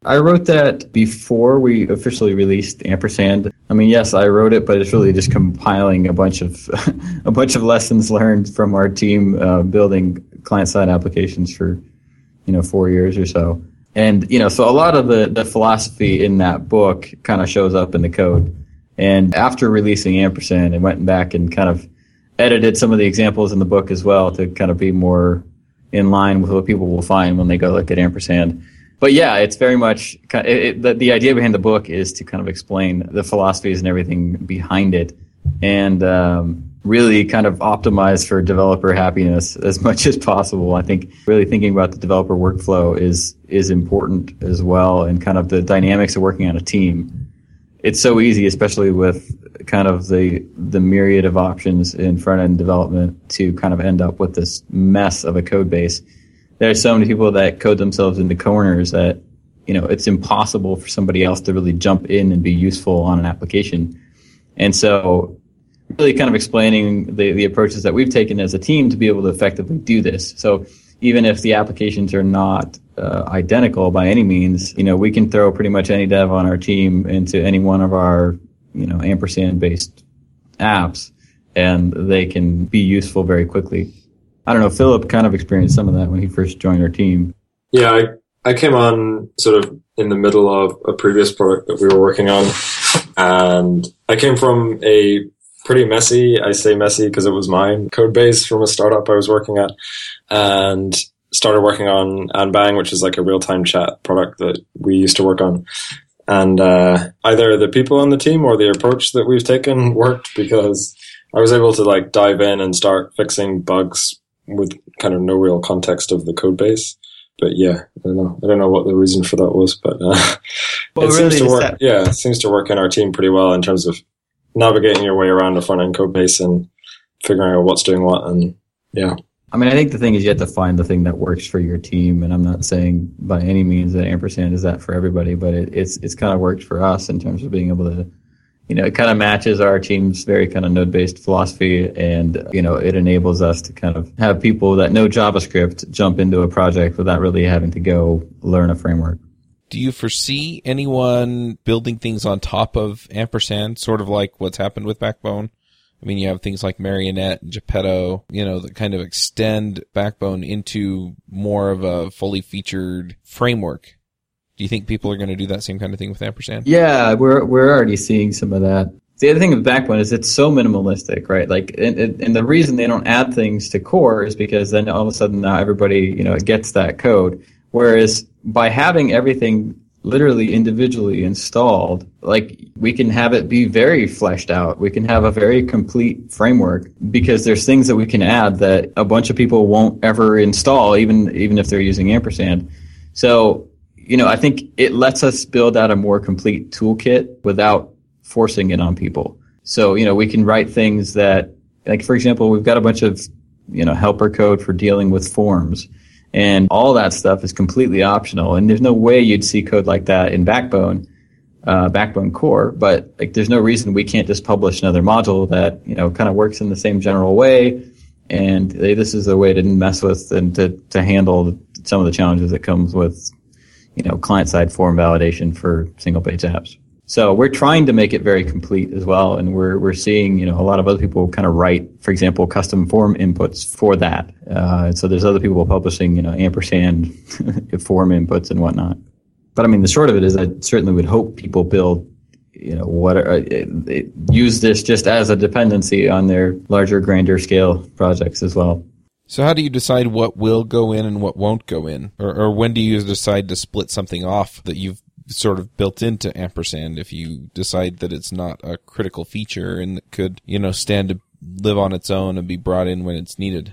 I wrote that before we officially released Ampersand. I mean, yes, I wrote it, but it's really just compiling a bunch of <laughs> a bunch of lessons learned from our team uh, building client-side applications for you know four years or so. And you know, so a lot of the the philosophy in that book kind of shows up in the code. And after releasing Ampersand, I went back and kind of edited some of the examples in the book as well to kind of be more in line with what people will find when they go look at Ampersand but yeah, it's very much it, it, the, the idea behind the book is to kind of explain the philosophies and everything behind it, and um, really kind of optimize for developer happiness as <laughs> much as possible. I think really thinking about the developer workflow is is important as well, and kind of the dynamics of working on a team. It's so easy, especially with kind of the the myriad of options in front end development, to kind of end up with this mess of a code base there are so many people that code themselves into corners that you know it's impossible for somebody else to really jump in and be useful on an application. And so really kind of explaining the, the approaches that we've taken as a team to be able to effectively do this. So even if the applications are not uh, identical by any means you know we can throw pretty much any dev on our team into any one of our you know ampersand based apps and they can be useful very quickly I don't know. Philip kind of experienced some of that when he first joined our team. Yeah, I, I came on sort of in the middle of a previous product that we were working on. And I came from a pretty messy, I say messy because it was mine, code base from a startup I was working at. And started working on And Bang, which is like a real time chat product that we used to work on. And uh, either the people on the team or the approach that we've taken worked because I was able to like dive in and start fixing bugs with kind of no real context of the code base. But yeah, I don't know. I don't know what the reason for that was, but uh, <laughs> well, it really seems to work. That- yeah, it seems to work in our team pretty well in terms of navigating your way around a front end code base and figuring out what's doing what. And yeah. I mean, I think the thing is you have to find the thing that works for your team, and I'm not saying by any means that ampersand is that for everybody, but it, it's it's kind of worked for us in terms of being able to you know, it kind of matches our team's very kind of node based philosophy. And, you know, it enables us to kind of have people that know JavaScript jump into a project without really having to go learn a framework. Do you foresee anyone building things on top of ampersand, sort of like what's happened with Backbone? I mean, you have things like Marionette and Geppetto, you know, that kind of extend Backbone into more of a fully featured framework. Do you think people are going to do that same kind of thing with ampersand? Yeah, we're we're already seeing some of that. The other thing with Backbone is it's so minimalistic, right? Like, and, and the reason they don't add things to core is because then all of a sudden now everybody, you know, gets that code. Whereas by having everything literally individually installed, like we can have it be very fleshed out. We can have a very complete framework because there's things that we can add that a bunch of people won't ever install, even even if they're using ampersand. So you know, I think it lets us build out a more complete toolkit without forcing it on people. So, you know, we can write things that, like, for example, we've got a bunch of, you know, helper code for dealing with forms. And all that stuff is completely optional. And there's no way you'd see code like that in Backbone, uh, Backbone Core. But like, there's no reason we can't just publish another module that, you know, kind of works in the same general way. And this is a way to mess with and to, to handle some of the challenges that comes with you know, client-side form validation for single-page apps. So we're trying to make it very complete as well, and we're we're seeing you know a lot of other people kind of write, for example, custom form inputs for that. Uh, so there's other people publishing you know ampersand <laughs> form inputs and whatnot. But I mean, the short of it is, I certainly would hope people build you know what are, uh, use this just as a dependency on their larger, grander scale projects as well. So how do you decide what will go in and what won't go in? Or, or when do you decide to split something off that you've sort of built into ampersand if you decide that it's not a critical feature and could, you know, stand to live on its own and be brought in when it's needed?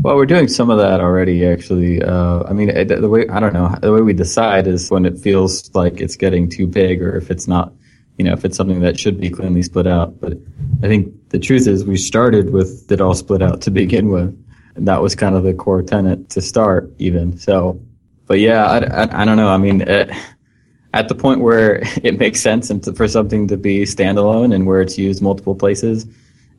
Well, we're doing some of that already, actually. Uh, I mean, the way I don't know the way we decide is when it feels like it's getting too big, or if it's not you know, if it's something that should be cleanly split out. But I think the truth is we started with it all split out to begin with. And that was kind of the core tenet to start even. So, but yeah, I, I, I don't know. I mean, at, at the point where <laughs> it makes sense and to, for something to be standalone and where it's used multiple places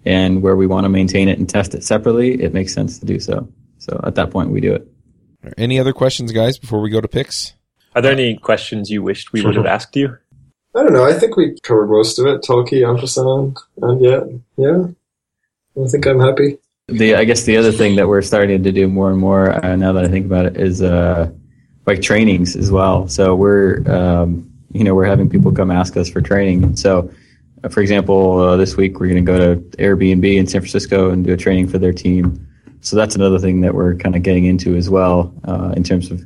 and where we want to maintain it and test it separately, it makes sense to do so. So at that point, we do it. Any other questions, guys, before we go to picks? Are there any questions you wished we would have asked you? I don't know. I think we covered most of it. Talky, ampersand, and yeah, yeah. I think I'm happy. The I guess the other thing that we're starting to do more and more uh, now that I think about it is uh, like trainings as well. So we're um, you know we're having people come ask us for training. So uh, for example, uh, this week we're going to go to Airbnb in San Francisco and do a training for their team. So that's another thing that we're kind of getting into as well uh, in terms of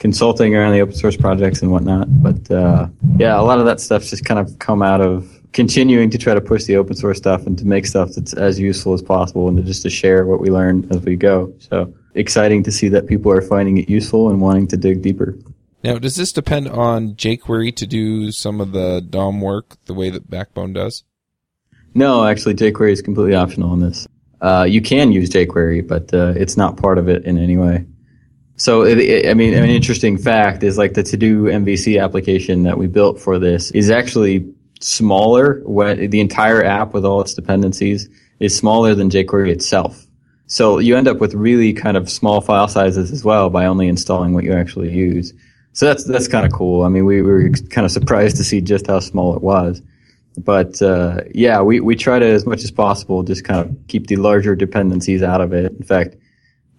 consulting around the open source projects and whatnot. But uh, yeah, a lot of that stuff's just kind of come out of continuing to try to push the open source stuff and to make stuff that's as useful as possible and to just to share what we learn as we go. So exciting to see that people are finding it useful and wanting to dig deeper. Now, does this depend on jQuery to do some of the DOM work the way that Backbone does? No, actually, jQuery is completely optional in this. Uh, you can use jQuery, but uh, it's not part of it in any way. So, I mean, an interesting fact is like the to-do MVC application that we built for this is actually smaller. When the entire app with all its dependencies is smaller than jQuery itself. So you end up with really kind of small file sizes as well by only installing what you actually use. So that's that's kind of cool. I mean, we, we, were kind of surprised to see just how small it was. But uh, yeah, we, we try to as much as possible just kind of keep the larger dependencies out of it. In fact,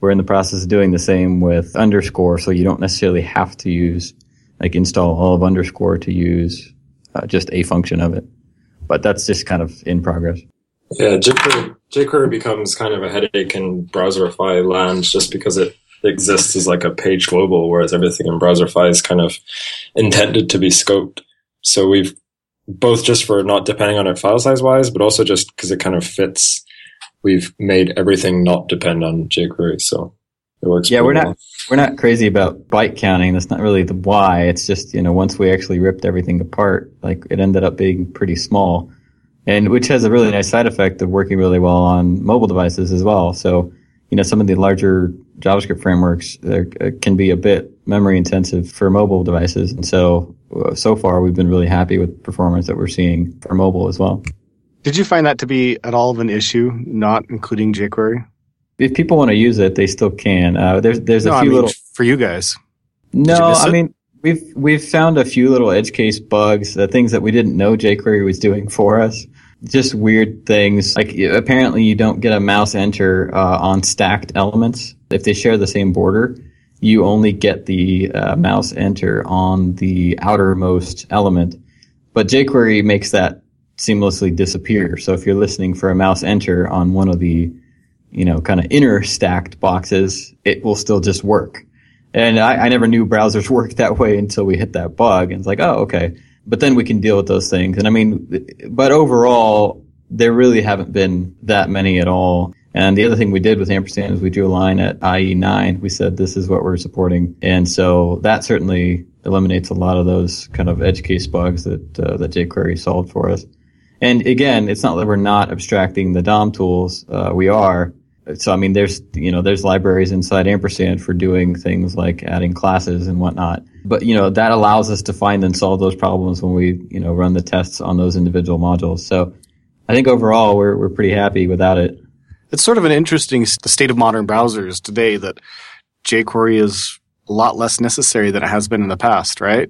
we're in the process of doing the same with underscore, so you don't necessarily have to use like install all of underscore to use uh, just a function of it. But that's just kind of in progress. Yeah, jQuery, jQuery becomes kind of a headache in Browserify land just because it exists as like a page global, whereas everything in Browserify is kind of intended to be scoped. So we've both just for not depending on it file size wise, but also just because it kind of fits we've made everything not depend on jQuery, so it works. Yeah, we're not well. we're not crazy about byte counting. That's not really the why. It's just you know once we actually ripped everything apart, like it ended up being pretty small, and which has a really nice side effect of working really well on mobile devices as well. So you know some of the larger JavaScript frameworks uh, can be a bit memory intensive for mobile devices. And so, uh, so far we've been really happy with the performance that we're seeing for mobile as well. Did you find that to be at all of an issue, not including jQuery? If people want to use it, they still can. Uh, there's there's no, a few I mean, little. for you guys. No, miss I mean we've we've found a few little edge case bugs, the things that we didn't know jQuery was doing for us. Just weird things. Like apparently you don't get a mouse enter uh, on stacked elements if they share the same border. You only get the uh, mouse enter on the outermost element, but jQuery makes that seamlessly disappear. So if you're listening for a mouse enter on one of the you know, kind of inner stacked boxes, it will still just work. And I, I never knew browsers <laughs> worked that way until we hit that bug. And it's like, oh, okay. But then we can deal with those things. And I mean, but overall, there really haven't been that many at all. And the other thing we did with ampersand is we drew a line at IE9. We said this is what we're supporting. And so that certainly eliminates a lot of those kind of edge case bugs that, uh, that jQuery solved for us. And again, it's not that we're not abstracting the DOM tools. Uh, we are. So I mean, there's you know there's libraries inside ampersand for doing things like adding classes and whatnot. But you know that allows us to find and solve those problems when we you know run the tests on those individual modules. So I think overall we're we're pretty happy without it. It's sort of an interesting state of modern browsers today that jQuery is a lot less necessary than it has been in the past, right?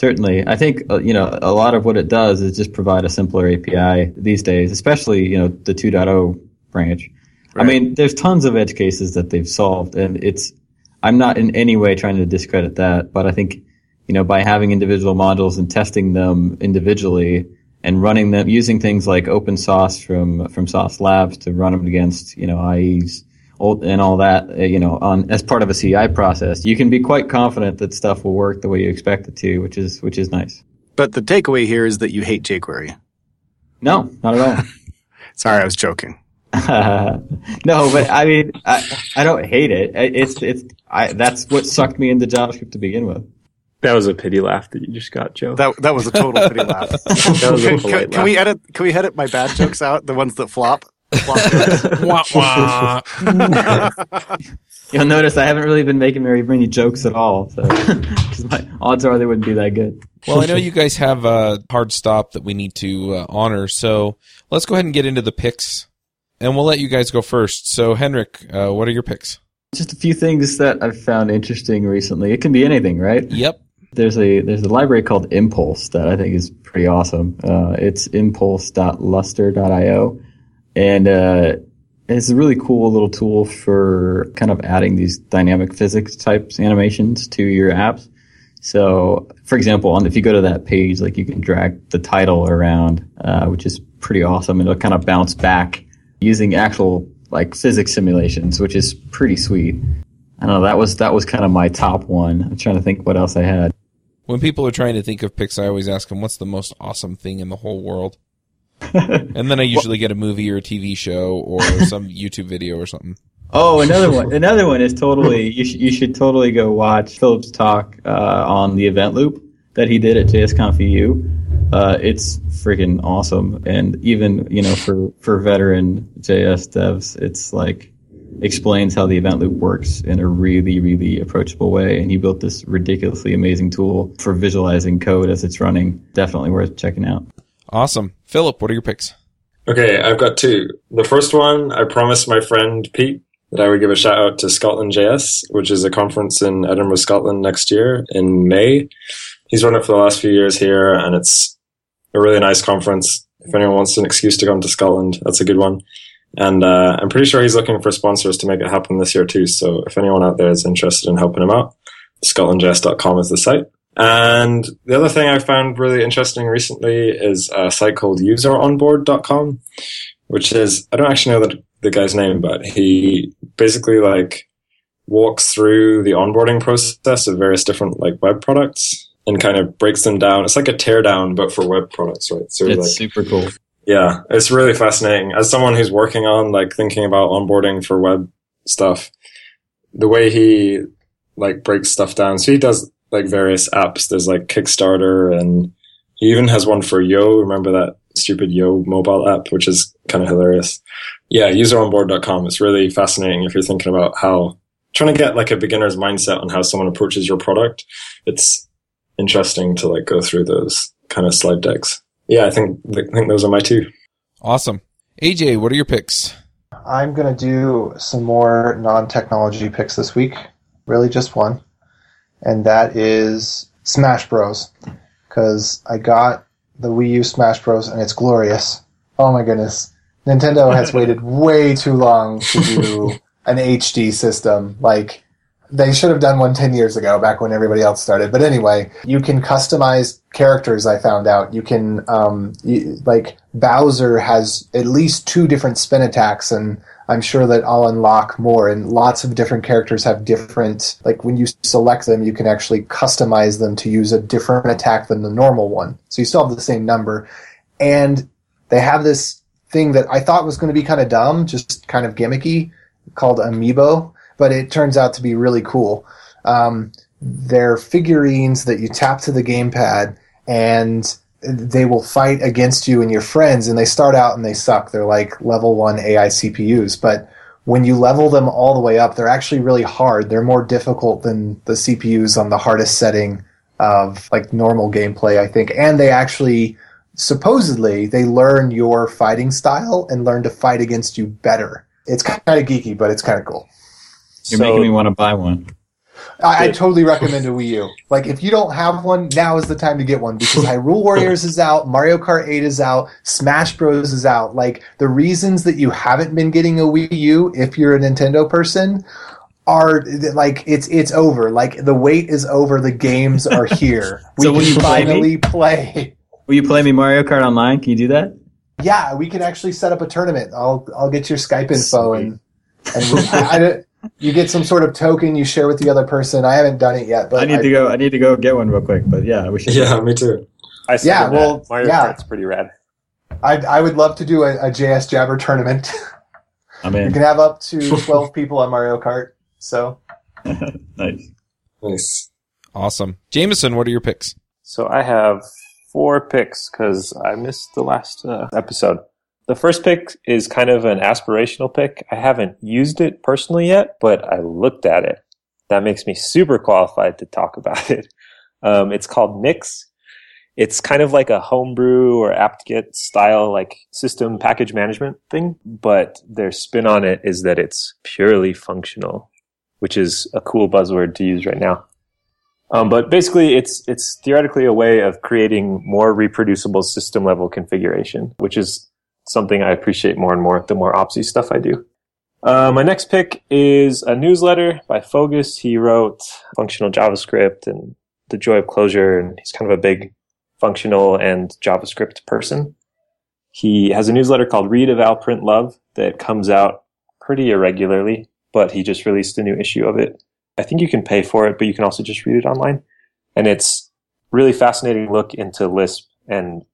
Certainly, I think uh, you know a lot of what it does is just provide a simpler API these days, especially you know the 2.0 branch. I mean, there's tons of edge cases that they've solved, and it's. I'm not in any way trying to discredit that, but I think you know by having individual modules and testing them individually and running them using things like Open Sauce from from Sauce Labs to run them against you know IEs and all that, uh, you know, on as part of a CI process, you can be quite confident that stuff will work the way you expect it to, which is which is nice. But the takeaway here is that you hate jQuery. No, not at all. <laughs> <laughs> Sorry, I was joking. all. <laughs> no, but I mean, I, I don't hate it. It's it's I, that's what sucked me into JavaScript to begin with. That was a pity laugh that you just got, Joe. That that was a total pity laugh. That was a can, polite can, can we edit? Can we edit my bad jokes out? The ones that flop. Flop jokes? Wah, wah. <laughs> You'll notice I haven't really been making very many jokes at all, so <laughs> 'cause my odds are they wouldn't be that good. well, I know you guys have a hard stop that we need to uh, honor, so let's go ahead and get into the picks, and we'll let you guys go first. So, Henrik, uh, what are your picks? Just a few things that I've found interesting recently. It can be anything, right? Yep. There's a there's a library called Impulse that I think is pretty awesome. Uh, it's impulse.luster.io, and uh, it's a really cool little tool for kind of adding these dynamic physics types animations to your apps. So, for example, on if you go to that page, like you can drag the title around, uh, which is pretty awesome, and it'll kind of bounce back using actual like physics simulations, which is pretty sweet. I don't know. That was that was kind of my top one. I'm trying to think what else I had. When people are trying to think of picks, I always ask them, "What's the most awesome thing in the whole world?" <laughs> and then I usually get a movie or a TV show or <laughs> some YouTube video or something. Oh, another one. Another one is totally. You, sh- you should totally go watch Philip's talk uh, on the event loop that he did at JSConf EU. Uh, it's freaking awesome, and even you know for for veteran JS devs, it's like explains how the event loop works in a really really approachable way. And he built this ridiculously amazing tool for visualizing code as it's running. Definitely worth checking out. Awesome, Philip. What are your picks? Okay, I've got two. The first one, I promised my friend Pete that I would give a shout out to Scotland JS, which is a conference in Edinburgh, Scotland next year in May. He's run it for the last few years here, and it's a really nice conference. If anyone wants an excuse to come to Scotland, that's a good one. And uh, I'm pretty sure he's looking for sponsors to make it happen this year too. So if anyone out there is interested in helping him out, scotlandjs.com is the site. And the other thing I found really interesting recently is a site called useronboard.com, which is, I don't actually know the, the guy's name, but he basically like walks through the onboarding process of various different like web products and kind of breaks them down. It's like a teardown, but for web products, right? So It's like, super cool. yeah, it's really fascinating. As someone who's working on like thinking about onboarding for web stuff, the way he like breaks stuff down. So he does like various apps. There's like Kickstarter and he even has one for Yo. Remember that stupid Yo mobile app, which is kind of hilarious. Yeah, useronboard.com. It's really fascinating if you're thinking about how trying to get like a beginner's mindset on how someone approaches your product, it's interesting to like go through those kind of slide decks. Yeah, I think I think those are my two. Awesome. AJ, what are your picks? I'm going to do some more non technology picks this week. Really, just one. And that is Smash Bros. Because I got the Wii U Smash Bros. and it's glorious. Oh my goodness. Nintendo has <laughs> waited way too long to do an HD system. Like, they should have done one 10 years ago, back when everybody else started. But anyway, you can customize characters, I found out. You can, um, you, like, Bowser has at least two different spin attacks, and I'm sure that I'll unlock more. And lots of different characters have different, like, when you select them, you can actually customize them to use a different attack than the normal one. So you still have the same number. And they have this thing that I thought was going to be kind of dumb, just kind of gimmicky, called Amiibo but it turns out to be really cool. Um, they're figurines that you tap to the gamepad and they will fight against you and your friends and they start out and they suck. They're like level one AI CPUs, but when you level them all the way up, they're actually really hard. They're more difficult than the CPUs on the hardest setting of like normal gameplay, I think. And they actually supposedly they learn your fighting style and learn to fight against you better. It's kind of geeky, but it's kind of cool. You're so, making me want to buy one. I, I, totally recommend a Wii U. Like, if you don't have one, now is the time to get one because Hyrule Warriors is out, Mario Kart 8 is out, Smash Bros is out. Like, the reasons that you haven't been getting a Wii U, if you're a Nintendo person, are like it's it's over. Like the wait is over. The games are <laughs> here. We so will you finally play. Will you play me Mario Kart online? Can you do that? Yeah, we can actually set up a tournament. I'll I'll get your Skype info Sweet. and and we, I, you get some sort of token you share with the other person. I haven't done it yet, but I need I, to go. I need to go get one real quick. But yeah, we should. Yeah, me too. I see yeah, well, that. Mario yeah. Kart's pretty rad. I I would love to do a, a JS Jabber tournament. <laughs> I mean, you can have up to twelve <laughs> people on Mario Kart. So <laughs> nice, nice, awesome. Jameson, what are your picks? So I have four picks because I missed the last uh, episode. The first pick is kind of an aspirational pick. I haven't used it personally yet, but I looked at it. That makes me super qualified to talk <laughs> about it. Um, it's called Nix. It's kind of like a homebrew or apt-get style like system package management thing, but their spin on it is that it's purely functional, which is a cool buzzword to use right now. Um, but basically, it's it's theoretically a way of creating more reproducible system level configuration, which is something I appreciate more and more the more Opsy stuff I do. Uh, my next pick is a newsletter by Fogus. He wrote functional JavaScript and the joy of Clojure, and he's kind of a big functional and JavaScript person. He has a newsletter called Read Eval Print Love that comes out pretty irregularly, but he just released a new issue of it. I think you can pay for it, but you can also just read it online. And it's really fascinating look into Lisp and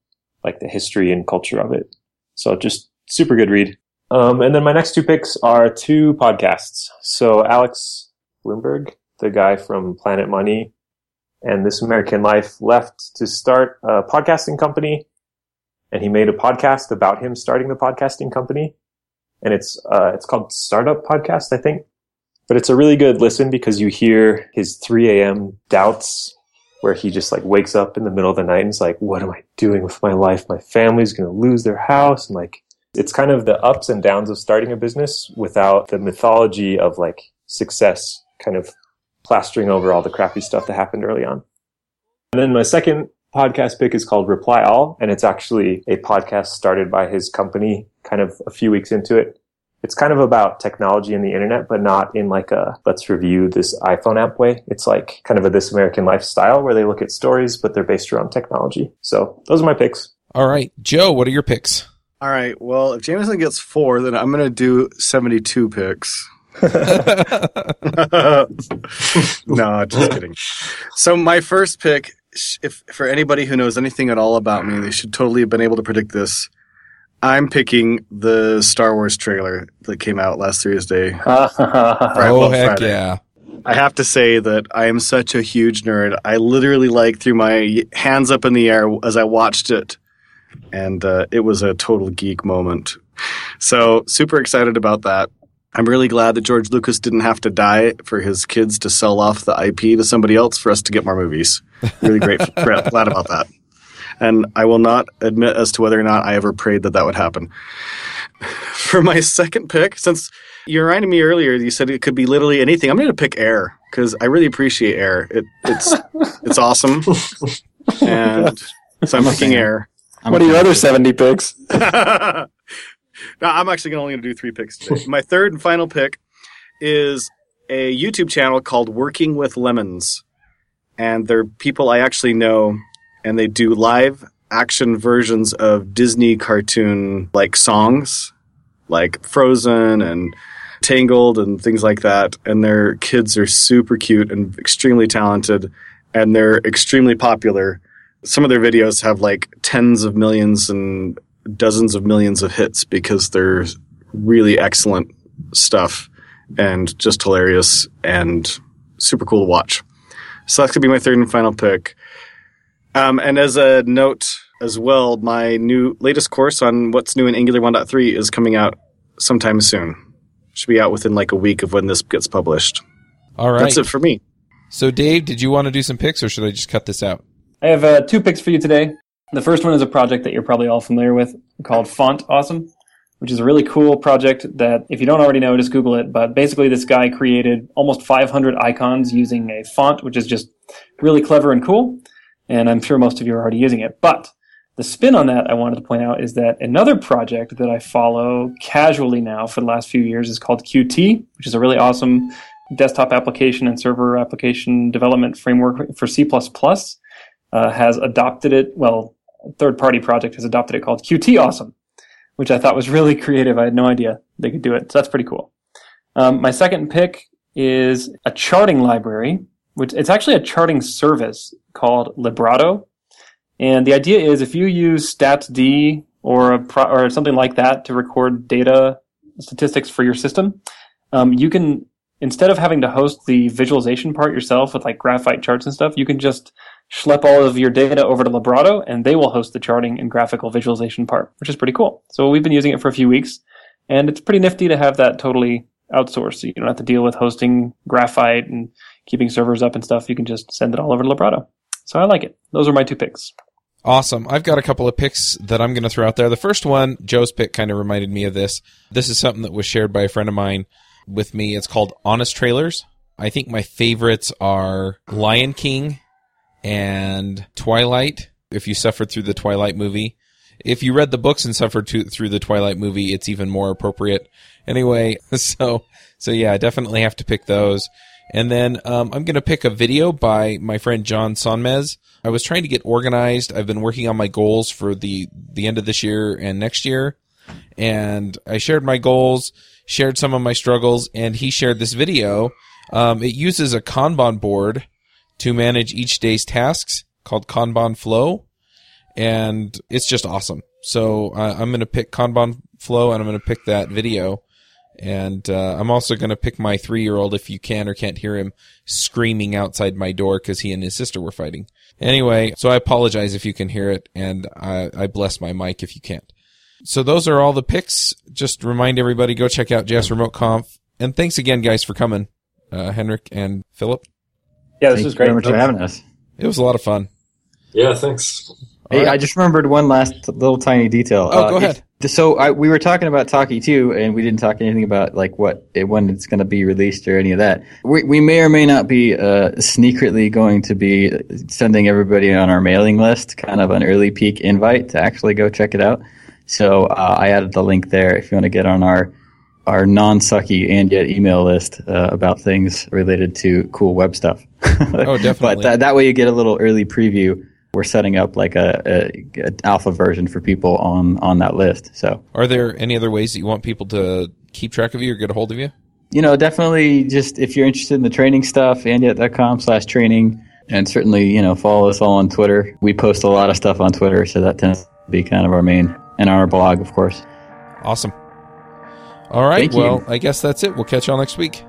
like the history and culture of it. So just super good read. Um, and then my next two picks are two podcasts. So Alex Blumberg, the guy from Planet Money and This American Life left to start a podcasting company. And he made a podcast about him starting the podcasting company. And it's, uh, it's called Startup Podcast, I think. But it's a really good listen because you hear his 3 a.m. doubts where he just like wakes up in the middle of the night and is like, what am I doing with my life? My family's going to lose their house. And like, it's kind of the ups and downs of starting a business without the mythology of like success kind of plastering over all the crappy stuff that happened early on. And then my second podcast pick is called Reply All, and it's actually a podcast started by his company kind of a few weeks into it it's kind of about technology and the internet, but not in like a let's review this iPhone app way. It's like kind of a This American Lifestyle where they look at stories, but they're based around technology. So those are my picks. All right. Joe, what are your picks? All right. Well, if Jameson gets four, then I'm going to do 72 picks. <laughs> <laughs> no, just kidding. So my first pick, if for anybody who knows anything at all about me, they should totally have been able to predict this. I'm picking the Star Wars trailer that came out last Thursday. <laughs> oh heck Friday. yeah! I have to say that I am such a huge nerd. I literally like threw my hands up in the air as I watched it, and uh, it was a total geek moment. So super excited about that. I'm really glad that George Lucas didn't have to die for his kids to sell off the IP to somebody else for us to get more movies. Really grateful, <laughs> glad about that. And I will not admit as to whether or not I ever prayed that that would happen. <laughs> For my second pick, since you reminded me earlier, you said it could be literally anything. I'm going to pick Air because I really appreciate Air. It, it's <laughs> it's awesome, and so I'm <laughs> picking Air. I'm what are your other 70 picks? no, I'm actually only going to do three picks today. My third and final pick is a YouTube channel called Working with Lemons. And they're people I actually know, and they do live action versions of Disney cartoon like songs, like Frozen and Tangled and things like that. And their kids are super cute and extremely talented, and they're extremely popular. Some of their videos have like tens of millions and dozens of millions of hits because they're really excellent stuff and just hilarious and super cool to watch. So that's gonna be my third and final pick. Um, and as a note as well, my new latest course on what's new in Angular 1.3 is coming out sometime soon. Should be out within like a week of when this gets published. All right. That's it for me. So, Dave, did you want to do some picks, or should I just cut this out? I have uh, two picks for you today. The first one is a project that you're probably all familiar with called Font Awesome, which is a really cool project that if you don't already know, just Google it. But basically, this guy created almost 500 icons using a font, which is just really clever and cool. And I'm sure most of you are already using it. But the spin on that I wanted to point out is that another project that I follow casually now for the last few years is called Qt, which is a really awesome desktop application and server application development framework for C++. Uh, has adopted it. Well, third party project has adopted it called Qt Awesome, which I thought was really <laughs> creative. I had no idea they could do it. So that's pretty cool. Um, my second pick is a charting library, which it's actually a charting service called Librato. And the idea is if you use StatsD or pro- or something like that to record data statistics for your system, um, you can instead of having to host the visualization part yourself with like graphite charts and stuff, you can just schlep all of your data over to Librato and they will host the charting and graphical visualization part, which is pretty cool. So we've been using it for a few weeks and it's pretty nifty to have that totally outsourced. So you don't have to deal with hosting graphite and keeping servers up and stuff. You can just send it all over to Librato. So I like it. Those are my two picks. Awesome. I've got a couple of picks that I'm going to throw out there. The first one, Joe's pick kind of reminded me of this. This is something that was shared by a friend of mine with me. It's called Honest Trailers. I think my favorites are Lion King and Twilight. If you suffered through the Twilight movie, if you read the books and suffered to, through the Twilight movie, it's even more appropriate. Anyway, <laughs> so so yeah, I definitely have to pick those. And then um, I'm going to pick a video by my friend John Sonmez. I was trying to get organized. I've been working on my goals for the the end of this year and next year, and I shared my goals, shared some of my struggles, and he shared this video. Um, it uses a Kanban board to manage each day's tasks called Kanban Flow, and it's just awesome. So uh, I'm going to pick Kanban Flow, and I'm going to pick that video. And uh, I'm also going to pick my three year old if you can or can't hear him screaming outside my door because he and his sister were fighting. Anyway, so I apologize if you can hear it, and I, I bless my mic if you can't. So those are all the picks. Just remind everybody go check out JS Remote Conf. And thanks again, guys, for coming, uh, Henrik and Philip. Yeah, this Thank was great. very much for having us. It was a lot of fun. Yeah, thanks. Hey, All right. I just remembered one last little tiny detail. Oh, go if- ahead. So I, we were talking about Talky 2, and we didn't talk anything about like what it, when it's going to be released or any of that. We, we may or may not be uh, secretly going to be sending everybody on our mailing list kind of an early peek invite to actually go check it out. So uh, I added the link there if you want to get on our our non-sucky and yet email list uh, about things related to cool web stuff. <laughs> Oh, definitely. but that, that way you get a little early preview. We're setting up like a, a, a alpha version for people on on that list. So Are there any other ways that you want people to keep track of you or get a hold of you? you know, definitely just if you're interested in the training stuff, andyet.com slash training. And certainly, you know, follow us all on Twitter. We post a lot of stuff on Twitter, so that tends to be kind of our main, and our blog, of course. Awesome. All right. Thank you. well, I guess that's it. We'll catch y'all next week.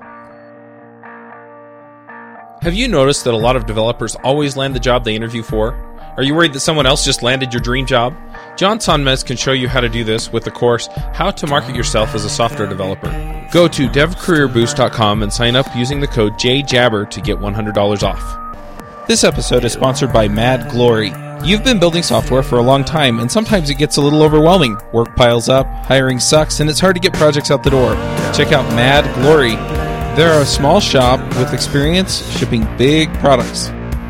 Have you noticed that a lot of developers always land the job they interview for? Are you worried that someone else just landed your dream job? John Sonmez can show you how to do this with the course How to Market Yourself as a Software Developer. Go to devcareerboost.com and sign up using the code JJabber to get $100 off. This episode is sponsored by Mad Glory. You've been building software for a long time, and sometimes it gets a little overwhelming. Work piles up, hiring sucks, and it's hard to get projects out the door. Check out Mad Glory. They're a small shop with experience shipping big products.